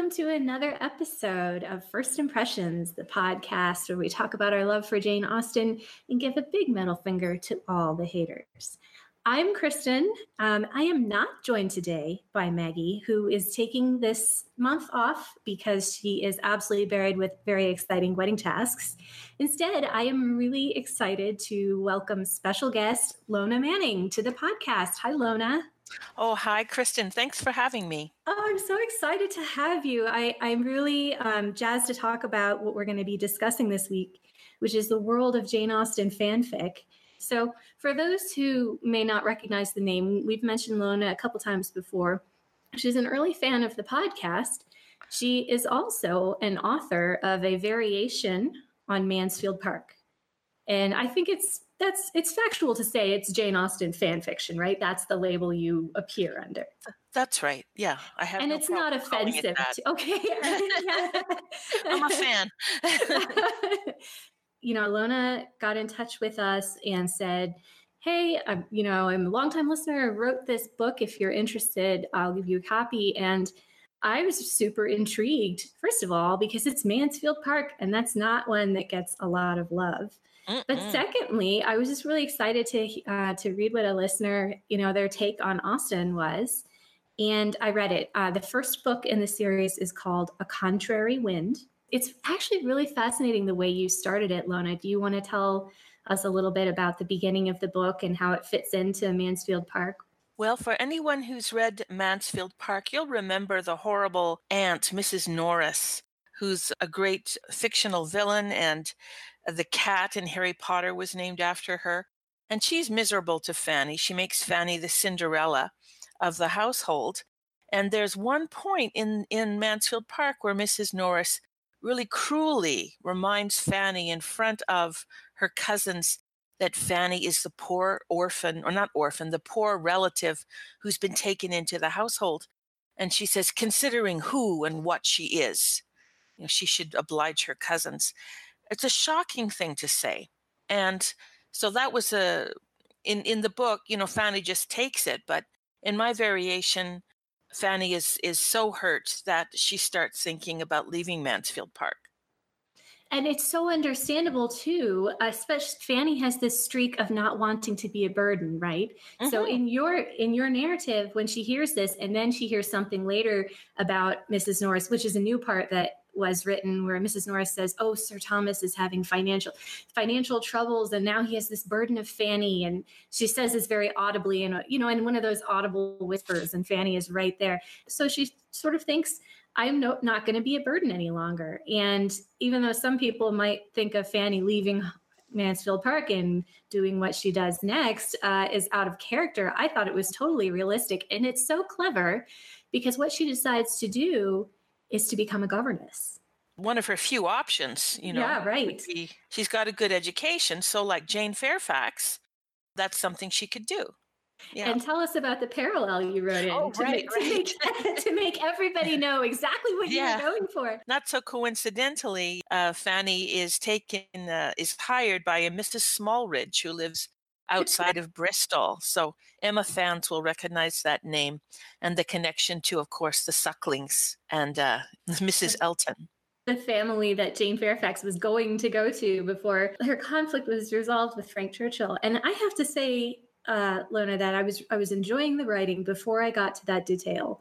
welcome to another episode of First Impressions, the podcast where we talk about our love for Jane Austen and give a big middle finger to all the haters. I'm Kristen. Um, I am not joined today by Maggie, who is taking this month off because she is absolutely buried with very exciting wedding tasks. Instead, I am really excited to welcome special guest Lona Manning to the podcast. Hi, Lona. Oh, hi, Kristen. Thanks for having me. Oh, I'm so excited to have you. I, am really um, jazzed to talk about what we're going to be discussing this week, which is the world of Jane Austen fanfic. So, for those who may not recognize the name, we've mentioned Lona a couple times before. She's an early fan of the podcast. She is also an author of a variation on Mansfield Park. And I think it's that's it's factual to say it's Jane Austen fan fiction, right? That's the label you appear under. That's right. Yeah, I have, and no it's not offensive. It to, okay, I'm a fan. you know, Lona got in touch with us and said, "Hey, I'm, you know, I'm a longtime listener. I wrote this book. If you're interested, I'll give you a copy." And I was super intrigued, first of all, because it's Mansfield Park, and that's not one that gets a lot of love. Mm-mm. But secondly, I was just really excited to uh, to read what a listener, you know, their take on Austen was, and I read it. Uh, the first book in the series is called A Contrary Wind. It's actually really fascinating the way you started it, Lona. Do you want to tell us a little bit about the beginning of the book and how it fits into Mansfield Park? Well, for anyone who's read Mansfield Park, you'll remember the horrible aunt, Mrs. Norris, who's a great fictional villain, and Uh, the cat in Harry Potter was named after her. And she's miserable to Fanny. She makes Fanny the Cinderella of the household. And there's one point in, in Mansfield Park where Mrs. Norris really cruelly reminds Fanny in front of her cousins that Fanny is the poor orphan, or not orphan, the poor relative who's been taken into the household. And she says, considering who and what she is, you know, she should oblige her cousins. It's a shocking thing to say. And so that was a, in, in the book, you know, Fanny just takes it. But in my variation, Fanny is, is so hurt that she starts thinking about leaving Mansfield Park and it's so understandable too especially fanny has this streak of not wanting to be a burden right mm-hmm. so in your in your narrative when she hears this and then she hears something later about mrs norris which is a new part that was written where Mrs. Norris says, "Oh, Sir Thomas is having financial financial troubles, and now he has this burden of Fanny." And she says this very audibly, and you know, in one of those audible whispers, and Fanny is right there. So she sort of thinks, I'm no, not going to be a burden any longer. And even though some people might think of Fanny leaving Mansfield Park and doing what she does next uh, is out of character, I thought it was totally realistic. And it's so clever because what she decides to do is to become a governess. One of her few options, you know. Yeah, right. she's got a good education. So, like Jane Fairfax, that's something she could do. Yeah. And tell us about the parallel you wrote in oh, to, right, make, right. to, make, to, make, everybody know exactly what yeah. you were going for. Not so coincidentally, uh, Fanny is taken uh, is hired by a Mrs. Smallridge who lives outside of Bristol. So Emma fans will recognize that name and the connection to, of course, the Sucklings and uh, Mrs. Elton the family that Jane Fairfax was going to go to before her conflict was resolved with Frank Churchill. And I have to say, uh, Lona, that I was I was enjoying the writing before I got to that detail,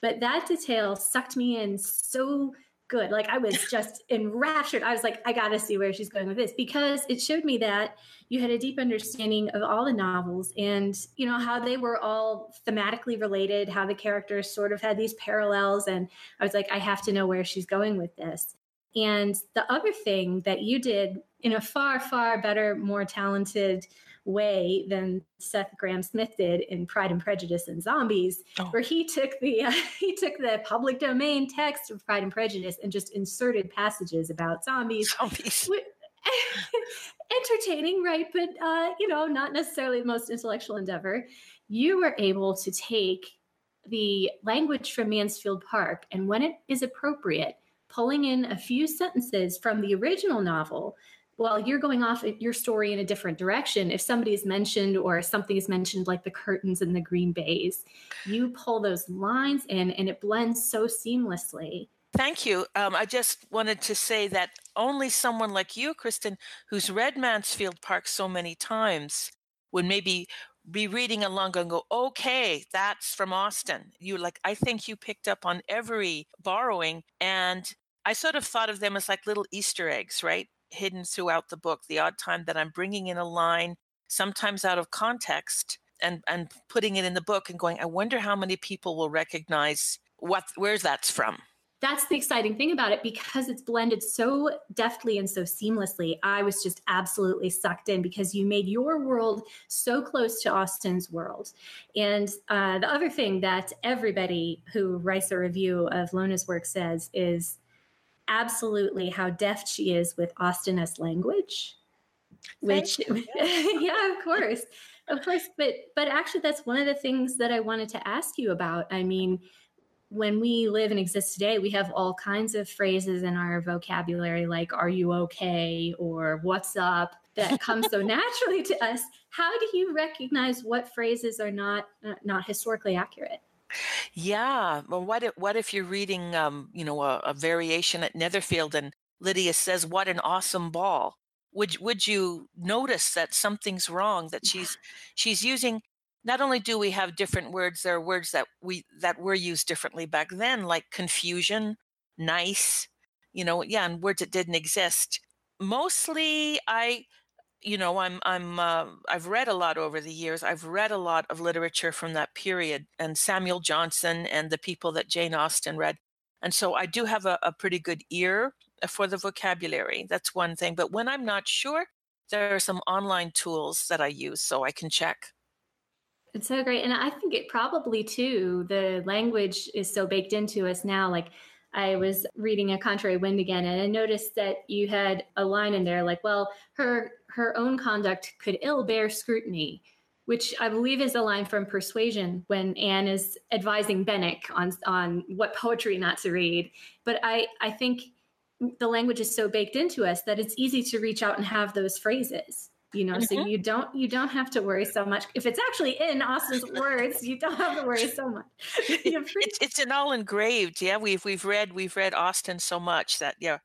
but that detail sucked me in so good. Like I was just enraptured. I was like, I got to see where she's going with this because it showed me that you had a deep understanding of all the novels and you know how they were all thematically related, how the characters sort of had these parallels. And I was like, I have to know where she's going with this. And the other thing that you did in a far, far better, more talented way than Seth Grahame-Smith did in Pride and Prejudice and Zombies, oh. where he took the uh, he took the public domain text of Pride and Prejudice and just inserted passages about zombies. Zombies. entertaining, right? But uh, you know, not necessarily the most intellectual endeavor. You were able to take the language from Mansfield Park, and when it is appropriate, pulling in a few sentences from the original novel well, you're going off your story in a different direction. If somebody is mentioned or something is mentioned, like the curtains and the green baize, you pull those lines in and it blends so seamlessly. Thank you. Um, I just wanted to say that only someone like you, Kristen, who's read Mansfield Park so many times, would maybe be reading along and go, okay, that's from Austen. You like, I think you picked up on every borrowing. And I sort of thought of them as like little Easter eggs, right? Hidden throughout the book. The odd time that I'm bringing in a line, sometimes out of context, and and putting it in the book and going, I wonder how many people will recognize what where that's from. That's the exciting thing about it because it's blended so deftly and so seamlessly. I was just absolutely sucked in because you made your world so close to Austen's world. And uh, the other thing that everybody who writes a review of Lona's work says is absolutely how deft she is with Austenist language, which, yeah, of course. Of course, but but actually that's one of the things that I wanted to ask you about. I mean, when we live and exist today, we have all kinds of phrases in our vocabulary like are you okay or what's up that come so naturally to us. How do you recognize what phrases are not uh, not historically accurate? Yeah. Well, what if, what if you're reading, um, you know, a, a variation at Netherfield and Lydia says, "What an awesome ball." Would would you notice that something's wrong? That she's she's using. Not only do we have different words, there are words that we that were used differently back then, like confusion, nice, you know, yeah, and words that didn't exist. Mostly, I you know i'm i'm uh, i've read a lot over the years. I've read a lot of literature from that period and samuel johnson and the people that jane austen read. And so i do have a, a pretty good ear for the vocabulary. That's one thing. But when i'm not sure there are some online tools that i use so i can check. It's so great. And i think it probably too the language is so baked into us now. Like I was reading a contrary wind again and I noticed that you had a line in there like, well, her her own conduct could ill bear scrutiny, which I believe is a line from Persuasion when Anne is advising Benwick on on what poetry not to read. But I I think the language is so baked into us that it's easy to reach out and have those phrases you know mm-hmm. so you don't you don't have to worry so much if it's actually in austen's words you don't have to worry so much it's, it's an all engraved yeah we've we've read we've read austen so much that yeah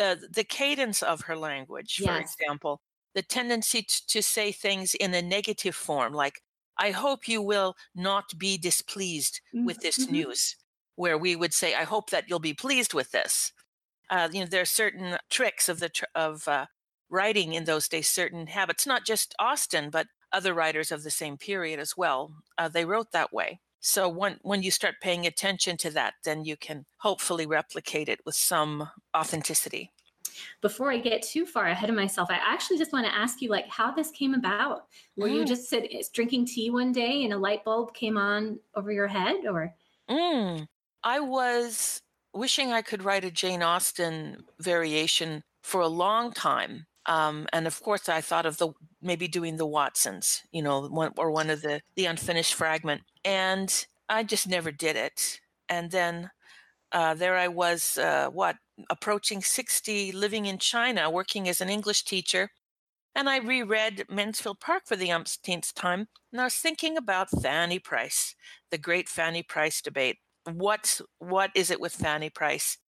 uh, the cadence of her language for yes. example the tendency to, to say things in a negative form, like, I hope you will not be displeased with this mm-hmm. news, where we would say, I hope that you'll be pleased with this. Uh, you know, there are certain tricks of the tr- of uh, writing in those days, certain habits. Not just Austen, but other writers of the same period as well. Uh, they wrote that way. So when when you start paying attention to that, then you can hopefully replicate it with some authenticity before I get too far ahead of myself, I actually just want to ask you like how this came about. Were mm. you just sit, drinking tea one day and a light bulb came on over your head or? Mm. I was wishing I could write a Jane Austen variation for a long time. Um, and of course, I thought of the maybe doing the Watsons, you know, one, or one of the the unfinished fragment, and I just never did it. And then uh, there I was, uh, what, approaching 60, living in China, working as an English teacher. And I reread Mansfield Park for the umpteenth time. And I was thinking about Fanny Price, the great Fanny Price debate. What, what is it with Fanny Price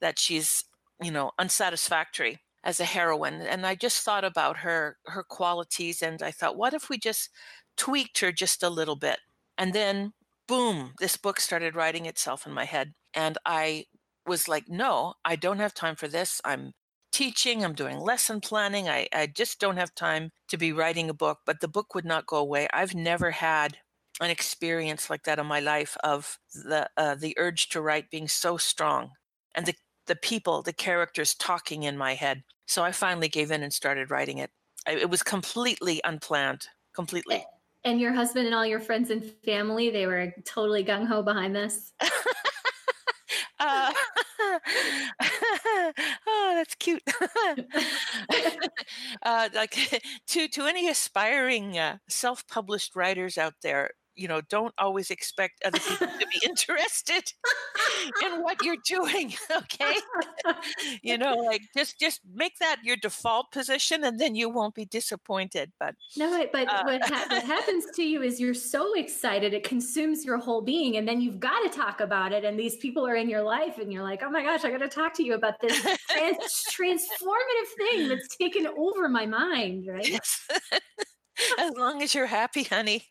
that she's, you know, unsatisfactory as a heroine? And I just thought about her, her qualities. And I thought, what if we just tweaked her just a little bit? And then, boom, this book started writing itself in my head. And I was like, no, I don't have time for this. I'm teaching, I'm doing lesson planning. I, I just don't have time to be writing a book, but the book would not go away. I've never had an experience like that in my life of the uh, the urge to write being so strong and the the people, the characters talking in my head. So I finally gave in and started writing it. I, it was completely unplanned, completely. And your husband and all your friends and family, they were totally gung ho behind this. Uh, oh, that's cute. uh, like to to any aspiring uh, self-published writers out there, you know, don't always expect other people to be interested in what you're doing. Okay. you know, like just just make that your default position and then you won't be disappointed. But no, but uh, what, ha- what happens to you is you're so excited, it consumes your whole being, and then you've got to talk about it. And these people are in your life, and you're like, oh my gosh, I got to talk to you about this trans- transformative thing that's taken over my mind, right? Yes. as long as you're happy, honey.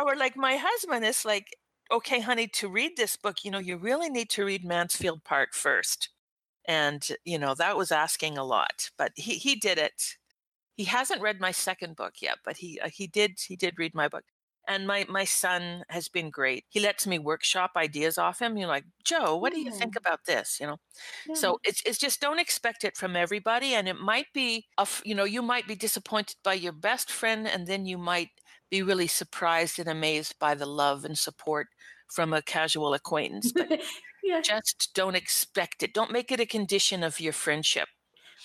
Or, like my husband is like, okay, honey, to read this book, you know, you really need to read Mansfield Park first. And, you know, that was asking a lot, but he, he did it. He hasn't read my second book yet, but he, uh, he did, he did read my book and my my son has been great he lets me workshop ideas off him you're like joe what do you think about this you know yeah. so it's it's just don't expect it from everybody and it might be a, you know you might be disappointed by your best friend and then you might be really surprised and amazed by the love and support from a casual acquaintance but yeah. just don't expect it don't make it a condition of your friendship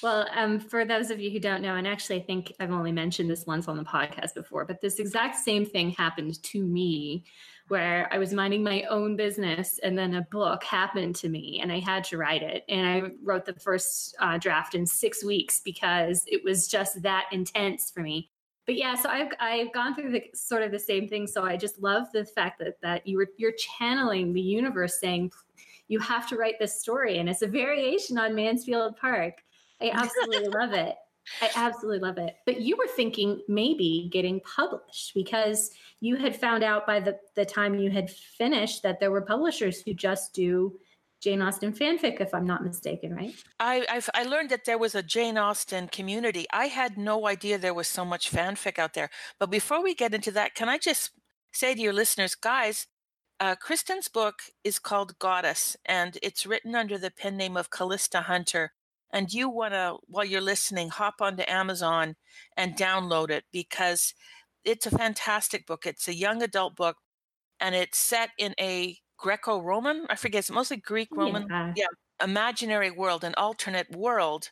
well, um, for those of you who don't know, and actually, I think I've only mentioned this once on the podcast before, but this exact same thing happened to me where I was minding my own business and then a book happened to me and I had to write it. And I wrote the first uh, draft in six weeks because it was just that intense for me. But yeah, so I've I've gone through the sort of the same thing. So I just love the fact that that you were you're channeling the universe saying you have to write this story, and it's a variation on Mansfield Park. I absolutely love it. I absolutely love it. But you were thinking maybe getting published because you had found out by the, the time you had finished that there were publishers who just do Jane Austen fanfic, if I'm not mistaken, right? I I've, i learned that there was a Jane Austen community. I had no idea there was so much fanfic out there. But before we get into that, can I just say to your listeners, guys, uh, Kristen's book is called Goddess, and it's written under the pen name of Callista Hunter and you want to, while you're listening, hop onto Amazon and download it because it's a fantastic book. It's a young adult book and it's set in a Greco Roman, I forget, it's mostly Greek Roman, yeah. yeah, imaginary world, an alternate world.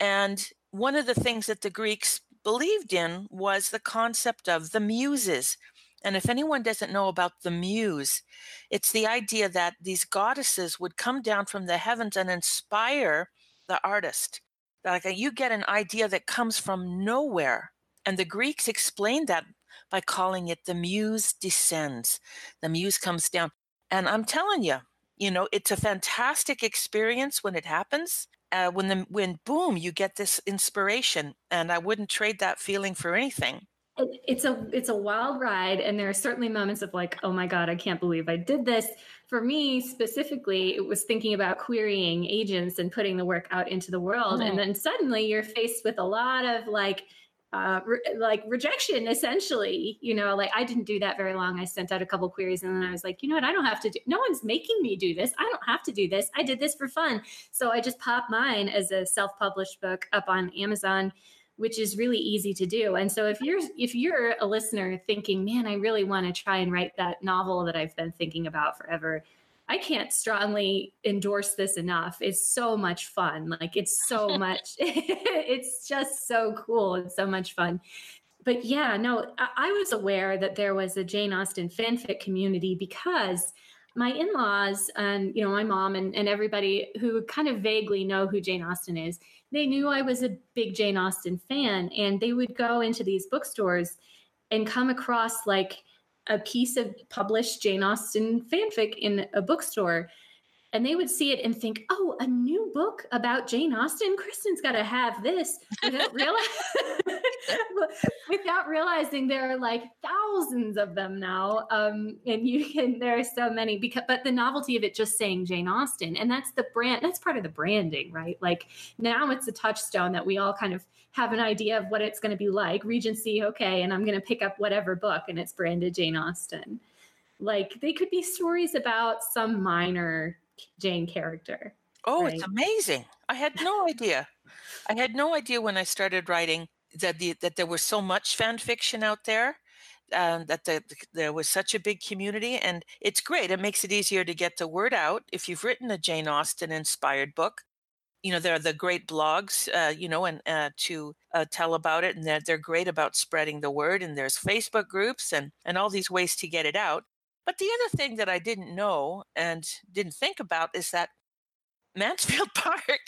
And one of the things that the Greeks believed in was the concept of the muses. And if anyone doesn't know about the muse, it's the idea that these goddesses would come down from the heavens and inspire the artist. Like uh, you get an idea that comes from nowhere. And the Greeks explained that by calling it the muse descends. The muse comes down. And I'm telling you, you know, it's a fantastic experience when it happens. Uh, when the when boom, you get this inspiration, and I wouldn't trade that feeling for anything it's a it's a wild ride and there are certainly moments of like oh my god i can't believe i did this for me specifically it was thinking about querying agents and putting the work out into the world mm-hmm. and then suddenly you're faced with a lot of like uh, re- like rejection essentially you know like i didn't do that very long i sent out a couple queries and then i was like you know what i don't have to do no one's making me do this i don't have to do this i did this for fun so i just popped mine as a self-published book up on amazon which is really easy to do. And so if you're if you're a listener thinking, "Man, I really want to try and write that novel that I've been thinking about forever." I can't strongly endorse this enough. It's so much fun. Like it's so much it's just so cool. It's so much fun. But yeah, no, I, I was aware that there was a Jane Austen fanfic community because my in-laws and you know my mom and, and everybody who kind of vaguely know who jane austen is they knew I was a big Jane Austen fan, and they would go into these bookstores and come across like a piece of published Jane Austen fanfic in a bookstore and they would see it and think, "Oh, a new book about Jane Austen. Kristen's got to have this." Without, without realizing there are like thousands of them now, um, and you can there are so many. Because, but the novelty of it just saying Jane Austen, and that's the brand. That's part of the branding, right? Like now it's a touchstone that we all kind of have an idea of what it's going to be like. Regency, okay, and I'm going to pick up whatever book, and it's branded Jane Austen. Like they could be stories about some minor Jane character. Oh, right? it's amazing. I had no idea. I had no idea when I started writing that the, that there was so much fan fiction out there. Um, that the, there was such a big community, and it's great. It makes it easier to get the word out. If you've written a Jane Austen inspired book, you know, there are the great blogs, uh, you know, and uh, to uh, tell about it, and they're, they're great about spreading the word. And there's Facebook groups and and all these ways to get it out. But the other thing that I didn't know and didn't think about is that Mansfield Park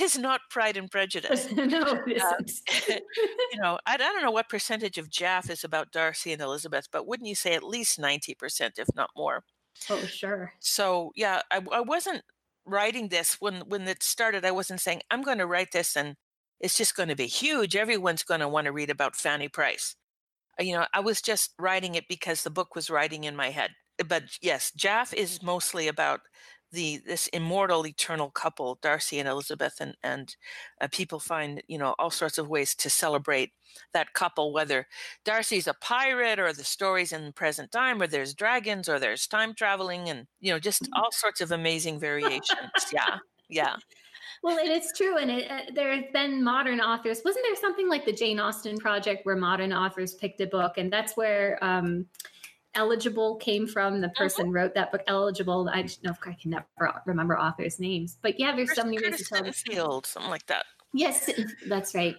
is not Pride and Prejudice. no, it Um, isn't. you know, I, I don't know what percentage of Jaff is about Darcy and Elizabeth, but wouldn't you say at least 90%, if not more? oh, sure. So, yeah, I, I wasn't writing this when, when it started. I wasn't saying, I'm going to write this and it's just going to be huge. Everyone's going to want to read about Fanny Price. Uh, You know, I was just writing it because the book was writing in my head. But yes, Jaff is mostly about the this immortal eternal couple darcy and elizabeth and and uh, people find you know all sorts of ways to celebrate that couple whether darcy's a pirate or the stories in present time or there's dragons or there's time traveling and you know just all sorts of amazing variations yeah yeah Well, and it's true, and it, uh, there have been modern authors. Wasn't there something like the Jane Austen project where modern authors picked a book, and that's where um, "Eligible" came from. The person wrote that book, "Eligible." I don't know if I can never remember authors' names, but yeah, there's so many ways to tell. this story. Sittenfeld, something like that Yes, that's right.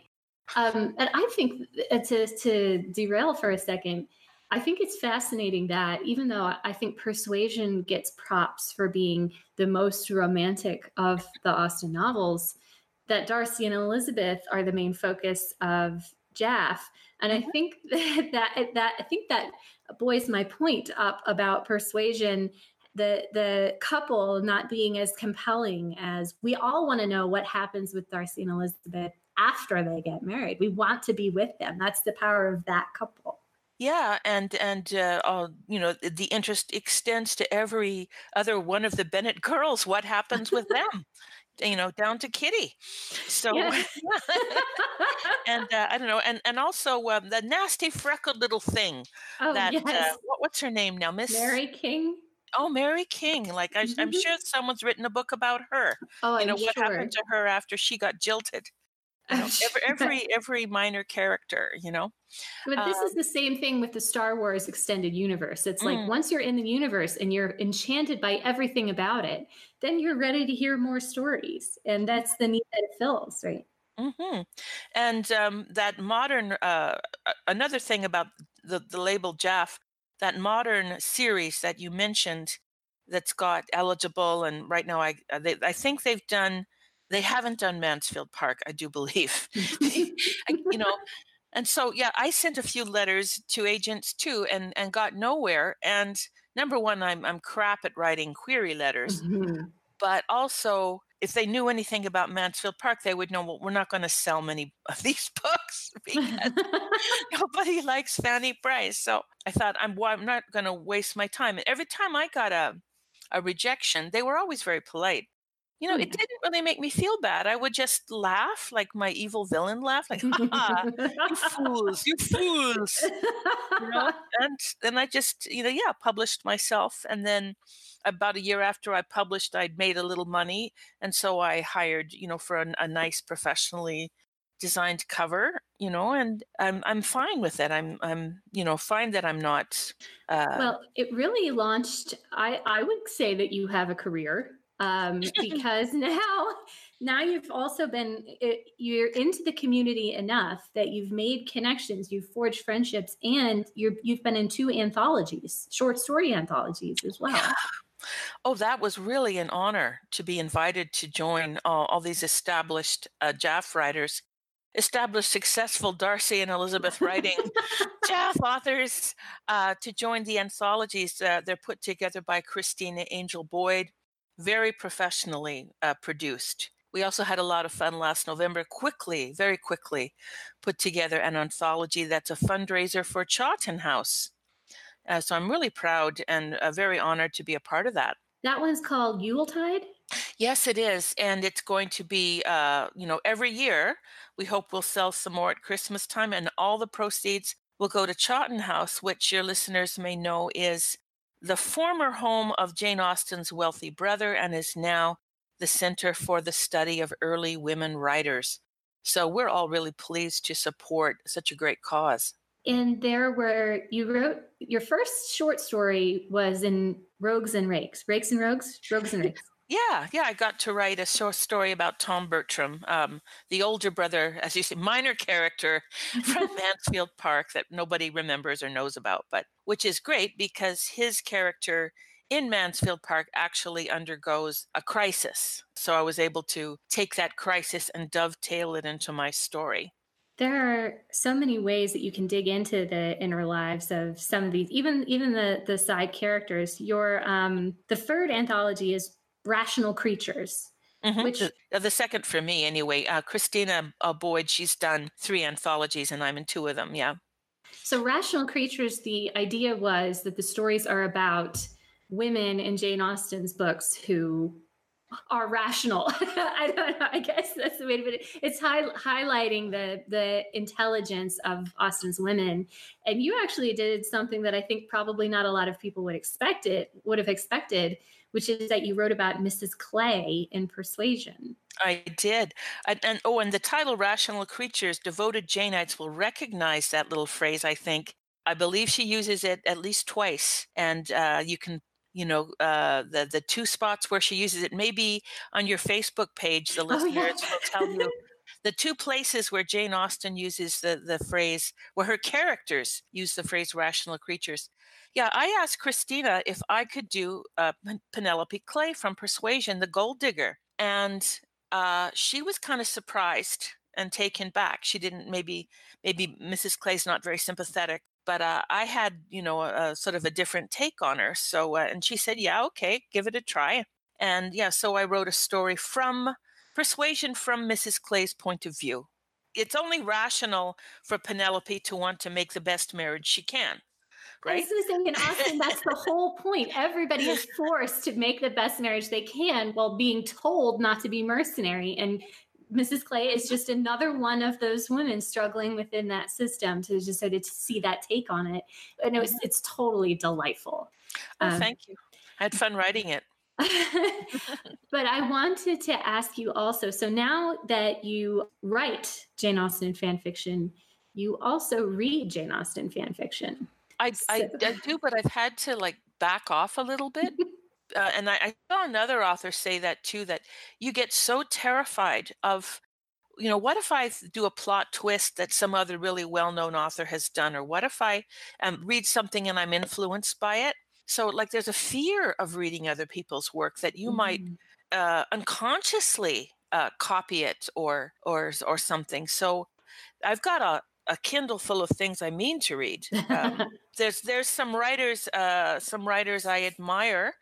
Um, and I think uh, to to derail for a second, I think it's fascinating that even though I think Persuasion gets props for being the most romantic of the Austen novels, that Darcy and Elizabeth are the main focus of Jaff. And I mm-hmm. think that, that that I think that buoys my point up about Persuasion the the couple not being as compelling as we all want to know what happens with Darcy and Elizabeth after they get married. We want to be with them. That's the power of that couple. Yeah, and and uh, uh, you know the interest extends to every other one of the Bennet girls. What happens with them? You know, down to Kitty. So, Yes. and uh, I don't know, and and also um, the nasty freckled little thing oh that uh, yes, what, what's her name now, Miss? Mary King. Oh, Mary King. Like I, I'm Mhm. sure someone's written a book about her. Oh, You I'm know what sure. happened to her after she got jilted. You know, every, every every minor character. You know. But this Um, is the same thing with the Star Wars extended universe. It's like Mm. once you're in the universe and you're enchanted by everything about it, then you're ready to hear more stories. And that's the need that it fills, right? hmm And um, that modern, uh, another thing about the, the label Jaff, that modern series that you mentioned that's got eligible, and right now I, uh, they, I think they've done, they haven't done Mansfield Park, I do believe. You know, and so yeah, I sent a few letters to agents too, and and got nowhere. And number one, I'm I'm crap at writing query letters Mhm. but also if they knew anything about Mansfield Park, they would know well, we're not going to sell many of these books because nobody likes Fanny Price. So I thought I'm well, I'm not going to waste my time. And every time I got a a rejection, they were always very polite. You know, it Hmm. didn't really make me feel bad. I would just laugh like my evil villain laugh, like "Ha ha, you fools, you fools." you know and then i just you know yeah published myself and then about a year after i published i'd made a little money and so i hired you know for a, a nice professionally designed cover you know and i'm i'm fine with it i'm i'm you know fine that i'm not uh well, it really launched. I I would say that you have a career um, because now now you've also been it, you're into the community enough that you've made connections, you've forged friendships, and you're you've been in two anthologies, short story anthologies as well. oh that was really an honor to be invited to join all, all these established uh, jaff writers established successful darcy and elizabeth writing Jaff authors uh, to join the anthologies. Uh, they're put together by Christina Angel Boyd, very professionally uh, produced. We also had a lot of fun last November, quickly, very quickly, put together an anthology that's a fundraiser for Chawton House. Uh, so I'm really proud and uh, very honored to be a part of that. That one's called Yuletide. Yes, it is, and it's going to be, uh, you know, every year. We hope we'll sell some more at Christmas time, and all the proceeds will go to Chawton House, which your listeners may know is the former home of Jane Austen's wealthy brother and is now the Center for the Study of Early Women Writers. So we're all really pleased to support such a great cause. And there were you wrote your first short story was in Rogues and Rakes, Rakes and Rogues, Rogues and Rakes. Yeah, yeah, I got to write a short story about Tom Bertram, um, the older brother, as you say, minor character from Mansfield Park that nobody remembers or knows about, but which is great because his character in Mansfield Park actually undergoes a crisis. So I was able to take that crisis and dovetail it into my story. There are so many ways that you can dig into the inner lives of some of these, even even the the side characters. Your um, the third anthology is rational creatures. Mm-hmm. Which the, the, second for me anyway. Uh, Christina uh, Boyd, she's done three anthologies, and I'm in two of them. Yeah. So rational creatures. The idea was that the stories are about women in Jane Austen's books who are rational. I don't know. I guess that's the way to put it. It's high, highlighting the the intelligence of Austen's women. And you actually did something that I think probably not a lot of people would expect it would have expected, which is that you wrote about Mrs. Clay in Persuasion. I did. And, and oh, and the title Rational Creatures, devoted Janeites will recognize that little phrase, I think. I believe she uses it at least twice. And uh, you can you know uh, the the two spots where she uses it maybe on your facebook page the listeners oh, yeah. will tell you the two places where jane austen uses the the phrase where her characters use the phrase rational creatures yeah, I asked Christina if I could do uh, Penelope Clay from Persuasion, the gold digger. And uh, she was kind of surprised and taken back. She didn't maybe maybe Mrs. Clay's not very sympathetic, but uh, I had you know a, a, sort of a different take on her. So uh, and she said, yeah, okay, give it a try. And yeah, so I wrote a story from Persuasion from Mrs. Clay's point of view. It's only rational for Penelope to want to make the best marriage she can right? I was going to say in Austen, that's the whole point. Everybody is forced to make the best marriage they can while being told not to be mercenary. And Mrs. Clay is just another one of those women struggling within that system to just sort of to see that take on it. And it was, it's totally delightful. Oh, um, thank you. I had fun writing it. but I wanted to ask you also so now that you write Jane Austen fan fiction, you also read Jane Austen fan fiction. I. I, I, do, but I've had to like back off a little bit. uh, and I, I saw another author say that too, that you get so terrified of, you know, what if I do a plot twist that some other really well known author has done? Or what if I um, read something and I'm influenced by it? So, like, there's a fear of reading other people's work that you mm. might uh, unconsciously uh, copy it or or or something. So, I've got a, a Kindle full of things I mean to read. Um, there's there's some writers uh, some writers I admire.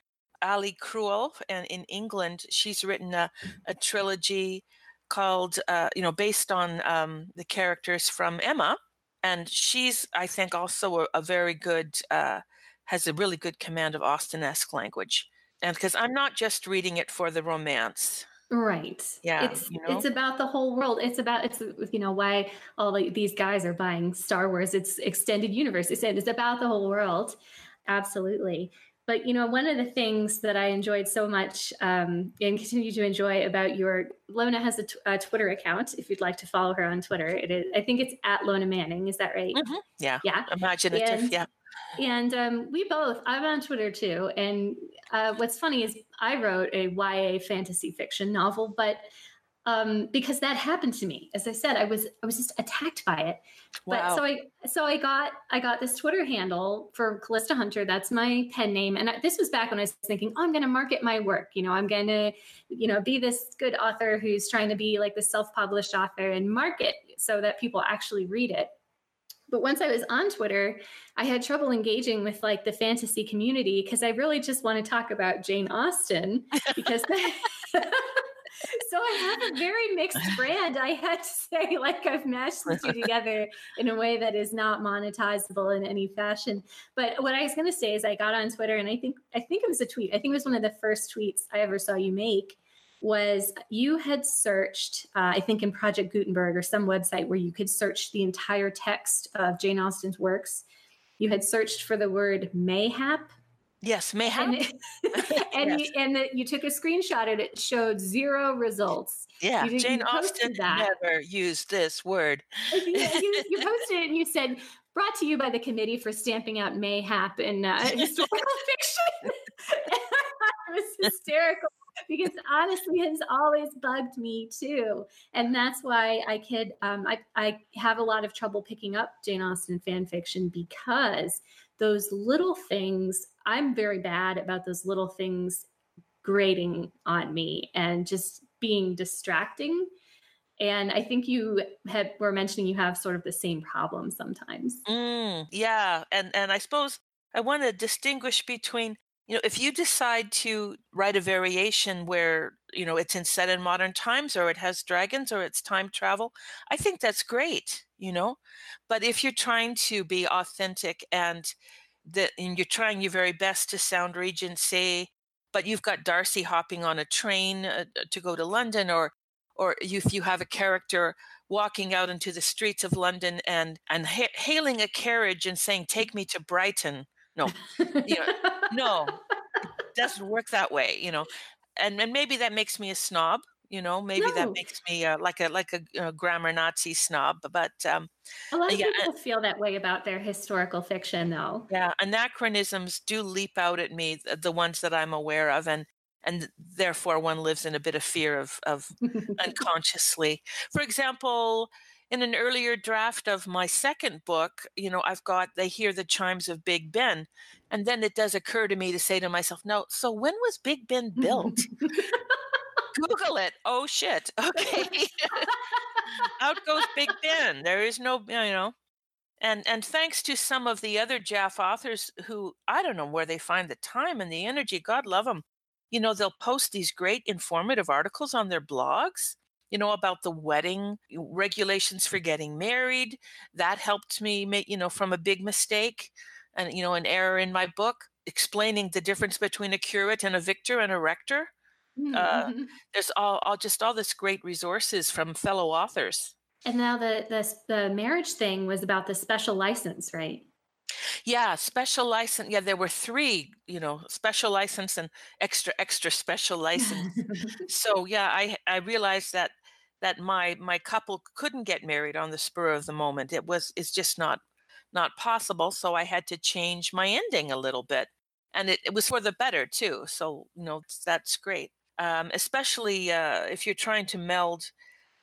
Ali Cruel, and in England, she's written a, a trilogy called uh, you know based on um, the characters from Emma, and she's I think also a, a very good uh, has a really good command of Austen-esque language. And because I'm not just reading it for the romance, Right. Yeah. It's you know? it's about the whole world. It's about it's you know why all these guys are buying Star Wars. It's extended universe. It's it's about the whole world. Absolutely. But you know, one of the things that I enjoyed so much um, and continue to enjoy about your Lona has a, t- a Twitter account. If you'd like to follow her on Twitter, it is I think it's at Lona Manning. Is that right? Mm-hmm. Yeah. Yeah. Imaginative. And, yeah. And um, we both, I'm on Twitter too. And uh, what's funny is I wrote a YA fantasy fiction novel, but um, because that happened to me. As I said, I was I was just attacked by it. Wow. But so I so I got I got this Twitter handle for Callista Hunter. That's my pen name, and I, this was back when I was thinking, oh, I'm going to market my work. You know, I'm going to you know be this good author who's trying to be like the self published author and market so that people actually read it. But once I was on Twitter, I had trouble engaging with like the fantasy community because I really just want to talk about Jane Austen because so I have a very mixed brand. I had to say, like, I've mashed the two together in a way that is not monetizable in any fashion. But what I was going to say is, I got on Twitter, and I think I think it was a tweet. I think it was one of the first tweets I ever saw you make, was you had searched, uh, I think in Project Gutenberg or some website where you could search the entire text of Jane Austen's works. You had searched for the word mayhap. Yes, mayhap. And, it, and, yes. you, and the, you took a screenshot and it showed zero results. Yeah, Jane Austen that. never used this word. you, you, posted it and you said, brought to you by the Committee for Stamping Out Mayhap in uh, Historical Fiction. it was hysterical because honestly, it's always bugged me too, and that's why I could um, I I have a lot of trouble picking up Jane Austen fan fiction because those little things. I'm very bad about those little things grating on me and just being distracting. And I think you had, were mentioning you have sort of the same problem sometimes. Mm, yeah, and and I suppose I want to distinguish between you know if you decide to write a variation where you know it's in set in modern times or it has dragons or it's time travel i think that's great you know? But if you're trying to be authentic and that and you're trying your very best to sound regency but you've got darcy hopping on a train uh, to go to london or or if you have a character walking out into the streets of london and and ha- hailing a carriage and saying take me to brighton no, you know, no, it doesn't work that way, you know. And and maybe that makes me a snob, you know. Maybe no. that makes me uh, like a like a, a, grammar Nazi snob. But um, a lot of yeah, people feel that way about their historical fiction, though. Yeah, anachronisms do leap out at me, the, the ones that I'm aware of, and and therefore one lives in a bit of fear of of unconsciously. For example, in an earlier draft of my second book, you know, I've got they hear the chimes of Big Ben. And then it does occur to me to say to myself, no, so when was Big Ben built? Google it. Oh shit. Okay. Out goes Big Ben. There is no, you know. And and thanks to some of the other Jaff authors who I don't know where they find the time and the energy. God love them. You know, they'll post these great informative articles on their blogs you know, about the wedding regulations for getting married. That helped me make, you know, from a big mistake and, you know, an error in my book, explaining the difference between a curate and a vicar and a rector. Uh, mm-hmm. Uh, there's all, all just all this great resources from fellow authors. And now the, the the marriage thing was about the special license, right? Yeah, special license. Yeah, there were three, you know, special license and extra extra special license. so yeah, I I realized that that my my couple couldn't get married on the spur of the moment. It was it's just not not possible. So I had to change my ending a little bit, and it, it was for the better too. So you know that's great, um, especially uh, if you're trying to meld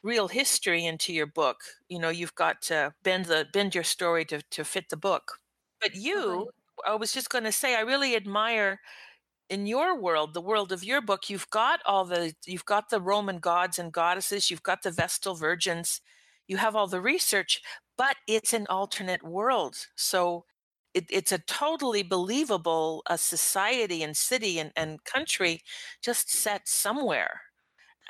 real history into your book. You know you've got to bend the bend your story to to fit the book. But you, I was just going to say, I really admire in your world, the world of your book, you've got all the you've got the Roman gods and goddesses, you've got the Vestal virgins, you have all the research, but it's an alternate world. So it, it's a totally believable uh, society and city and, and country just set somewhere.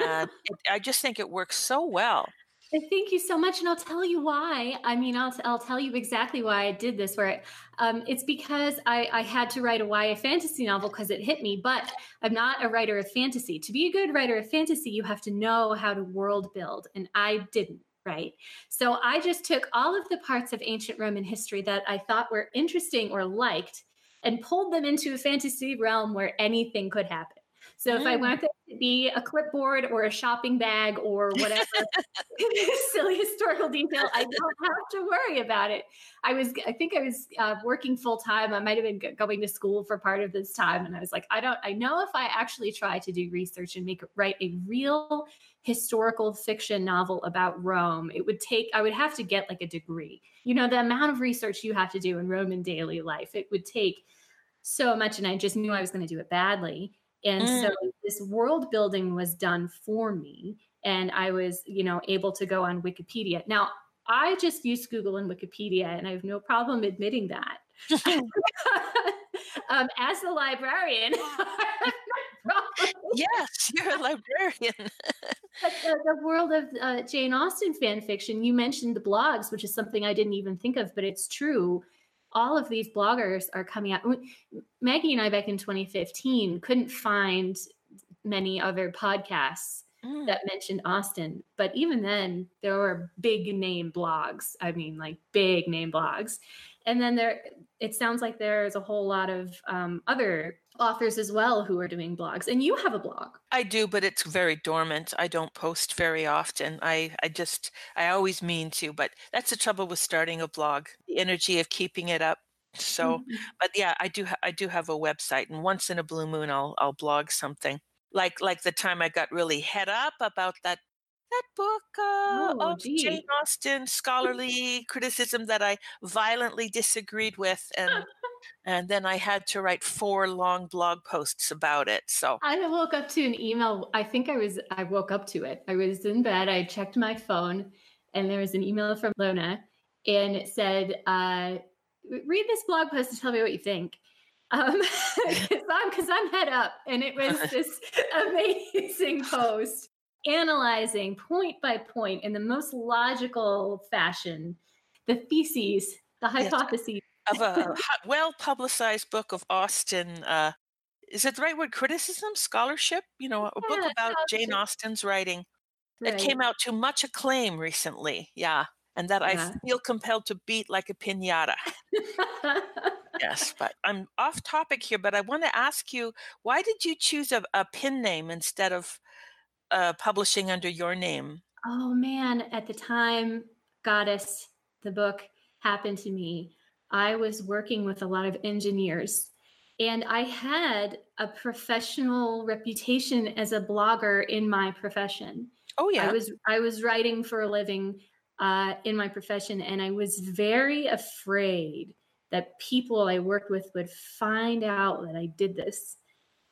And it, I just think it works so well. Thank you so much, and I'll tell you why. I mean, I'll I'll tell you exactly why I did this. Where um, it's because I, I had to write a YA fantasy novel because it hit me. But I'm not a writer of fantasy. To be a good writer of fantasy, you have to know how to world build, and I didn't. Right. So I just took all of the parts of ancient Roman history that I thought were interesting or liked, and pulled them into a fantasy realm where anything could happen. So if I mm. want it to be a clipboard or a shopping bag or whatever silly historical detail, I don't have to worry about it. I was, I think I was uh, working full time. I might have been going to school for part of this time, and I was like, I don't. I know if I actually try to do research and make write a real historical fiction novel about Rome, it would take. I would have to get like a degree. You know, the amount of research you have to do in Roman daily life, it would take so much, and I just knew I was going to do it badly. And mm. so this world building was done for me. And I was, you know, able to go on Wikipedia. Now, I just use Google and Wikipedia, and I have no problem admitting that. um, as a librarian, yes, you're a librarian. but the, the, world of uh, Jane Austen fan fiction, you mentioned the blogs, which is something I didn't even think of, but it's true all of these bloggers are coming out. Maggie and I, back in 2015, couldn't find many other podcasts mm. that mentioned Austen. But even then, there were big name blogs. I mean, like big name blogs. And then there, it sounds like there's a whole lot of um, other authors as well who are doing blogs and you have a blog. I do but it's very dormant. I don't post very often. I i just i always mean to but that's the trouble with starting a blog the energy of keeping it up. So mm-hmm. but yeah i do ha- i do have a website and once in a blue moon i'll i'll blog something. Like like the time I got really head up about that that book uh, Oh, of. Jane Austen scholarly criticism that I violently disagreed with, and and then I had to write four long blog posts about it. So I woke up to an email. I think I was, I woke up to it. I was in bed. I checked my phone and there was an email from Lona and it said, uh, read this blog post and tell me what you think. Um, cause I'm, I'm head up and it was this amazing post analyzing point by point in the most logical fashion, the theses, the Yes. hypotheses. of a well publicized book of Austen. Uh, is it the right word? Criticism, scholarship. You know, a book Yeah, about Jane. Austen's writing. It Right. came out to much acclaim recently. Yeah. And that I feel compelled to beat like a pinata. Yes. But I'm off topic here, but I want to ask you why did you choose a, a pin name instead of uh, publishing under your name? Oh man, at the time Goddess, the book happened to me, I was working with a lot of engineers and I had a professional reputation as a blogger in my profession. Oh, yeah. I was I was writing for a living uh, in my profession, and I was very afraid that people I worked with would find out that I did this.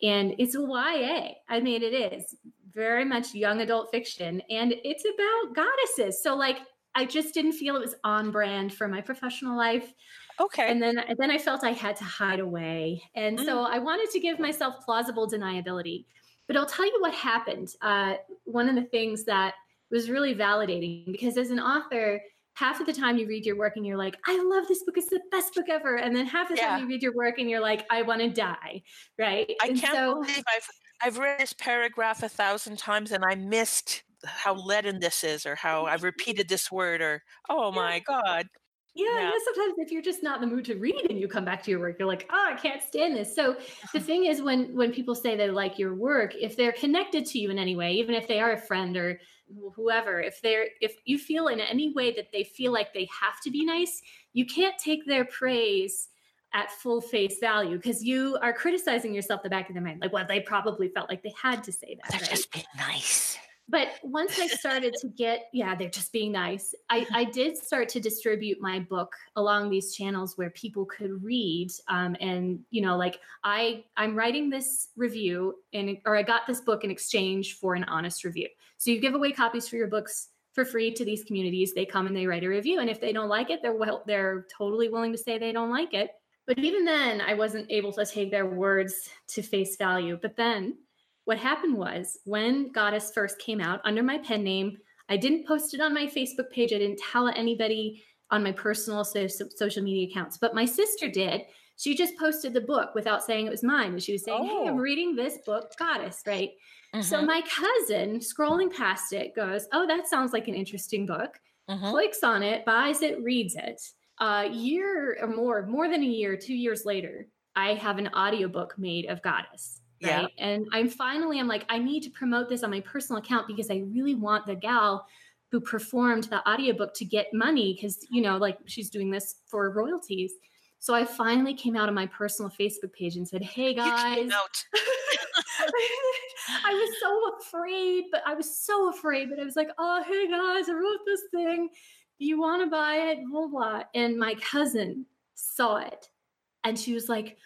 And it's a YA. I mean, it is very much young adult fiction, and it's about goddesses. So, like, I just didn't feel it was on brand for my professional life okay. and then then I felt I had to hide away, and so I wanted to give myself plausible deniability. But I'll tell you what happened. Uh, one of the things that was really validating because as an author, half of the time you read your work and you're like, "I love this book; it's the best book ever," and then half of the Yeah. time you read your work and you're like, "I want to die," right? I and can't so believe I've I've read this paragraph a thousand times and I missed how leaden this is or how I've repeated this word or oh my god. Yeah, Yeah. yeah. Sometimes if you're just not in the mood to read and you come back to your work, you're like, oh, I can't stand this. So the thing is, when when people say they like your work, if they're connected to you in any way, even if they are a friend or whoever, if they're if you feel in any way that they feel like they have to be nice, you can't take their praise at full face value because you are criticizing yourself the back of the mind. Like, well, they probably felt like they had to say that. They're right? just being nice. but once I started to get, yeah, they're just being nice. I, I did start to distribute my book along these channels where people could read. Um, and you know, like I, I'm writing this review, and or I got this book in exchange for an honest review. So you give away copies for your books for free to these communities. They come and they write a review, and if they don't like it, they're well, they're totally willing to say they don't like it. But even then, I wasn't able to take their words to face value. But then what happened was when Goddess first came out under my pen name, I didn't post it on my Facebook page. I didn't tell anybody on my personal so- so- social media accounts, but my sister did. She just posted the book without saying it was mine. And she was saying, Hey, I'm Oh. reading this book, Goddess, right? So Mhm, my cousin, scrolling past it, goes, Oh, that sounds like an interesting book mhm. clicks on it, buys it, reads it. A year or more, more than a year, two years later, I have an audiobook made of Goddess. Yeah. Right. And I'm finally, I'm like, I need to promote this on my personal account because I really want the gal who performed the audiobook to get money because, you know, like she's doing this for royalties. So I finally came out on my personal Facebook page and said, Hey guys. I was so afraid, but I was so afraid, but I was like, oh, hey guys, I wrote this thing. Do you want to buy it? Blah, blah. And my cousin saw it and she was like,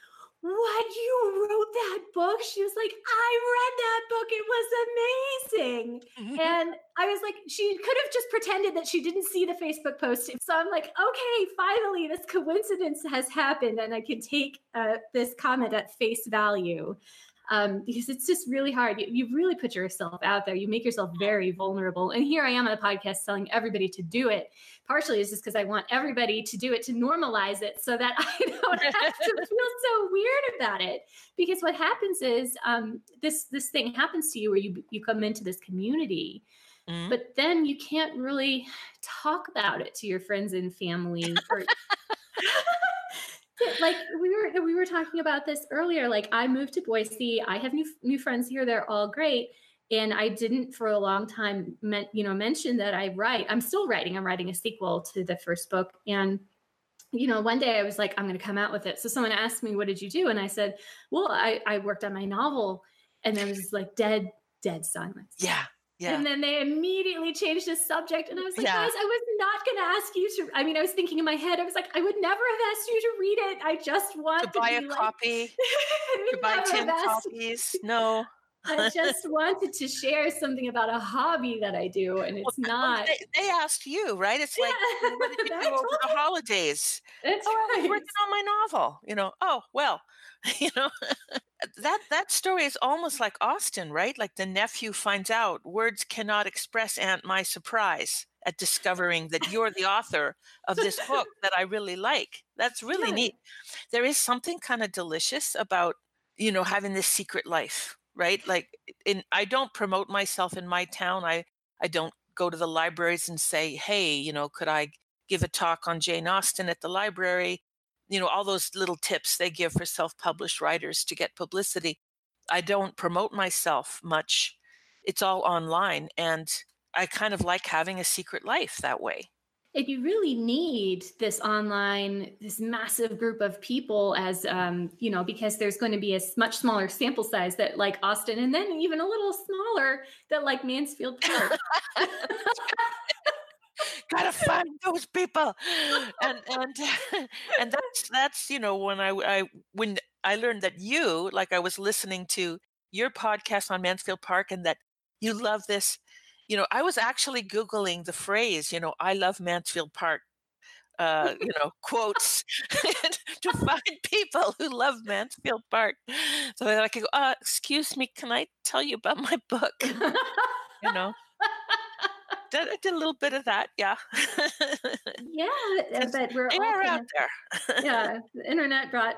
what? You wrote that book? She was like, I read that book. It was amazing. And I was like, she could have just pretended that she didn't see the Facebook post. So I'm like, okay, finally, this coincidence has happened, and I can take uh, this comment at face value. Um, because it's just really hard. You, you really put yourself out there. You make yourself very vulnerable. And here I am on a podcast telling everybody to do it. Partially is just because I want everybody to do it to normalize it so that I don't have to feel so weird about it. Because what happens is um, this this thing happens to you where you you come into this community Mhm. but then you can't really talk about it to your friends and family or like we were we were talking about this earlier like i moved to boise i have new new friends here they're all great and i didn't for a long time meant you know mention that i write i'm still writing i'm writing a sequel to the first book and you know one day i was like i'm going to come out with it so someone asked me what did you do and i said well i, I worked on my novel And there was like dead, dead silence. Yeah. Yeah. And then they immediately changed the subject. And I was like, Yeah. guys, I was not going to ask you to. I mean, I was thinking in my head, I was like, I would never have asked you to read it. I just want to buy a like- copy, to buy 10 copies. No. I just wanted to share something about a hobby that I do, and it's Well, not. They, they asked you, right? It's like, Yeah, what did you do over the holidays? That's oh, I was right. working on my novel. You know, oh well, you know, that that story is almost like Austen, right? Like the nephew finds out words cannot express Aunt my surprise at discovering that you're the author of this book that I really like. That's really Yeah. neat. There is something kind of delicious about you know having this secret life, right? Like, in I don't promote myself in my town. I I don't go to the libraries and say, hey, you know, could I give a talk on Jane Austen at the library? You know, all those little tips they give for self published writers to get publicity. I don't promote myself much. It's all online. And I kind of like having a secret life that way. And you really need this online, this massive group of people as, um, you know, because there's going to be a much smaller sample size that like Austen, and then even a little smaller that like Mansfield Park. gotta find those people and and and that's that's you know when I, I when i learned that you like i was listening to your podcast on mansfield park and that you love this you know i was actually googling the phrase you know i love mansfield park uh, you know, quotes to find people who love Mansfield Park. So that I could go, uh, excuse me, can I tell you about my book? You know, did, I did a little bit of that, yeah. yeah, uh, but we're all out of- there. yeah, the internet brought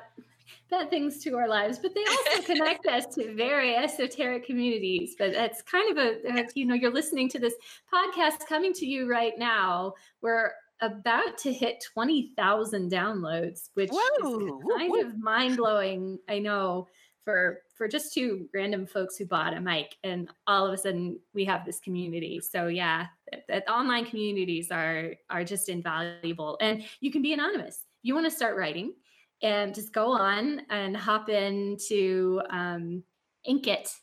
bad things to our lives, but they also connect us to very esoteric communities. But that's kind of a, uh, you know, you're listening to this podcast coming to you right now. We're about to hit 20,000 downloads, which Whoa, is kind whoop. of mind blowing. I know for for just two random folks who bought a mic and all of a sudden we have this community so yeah that, that online communities are are just invaluable and you can be anonymous you want to start writing and just go on and hop into um, Inkitt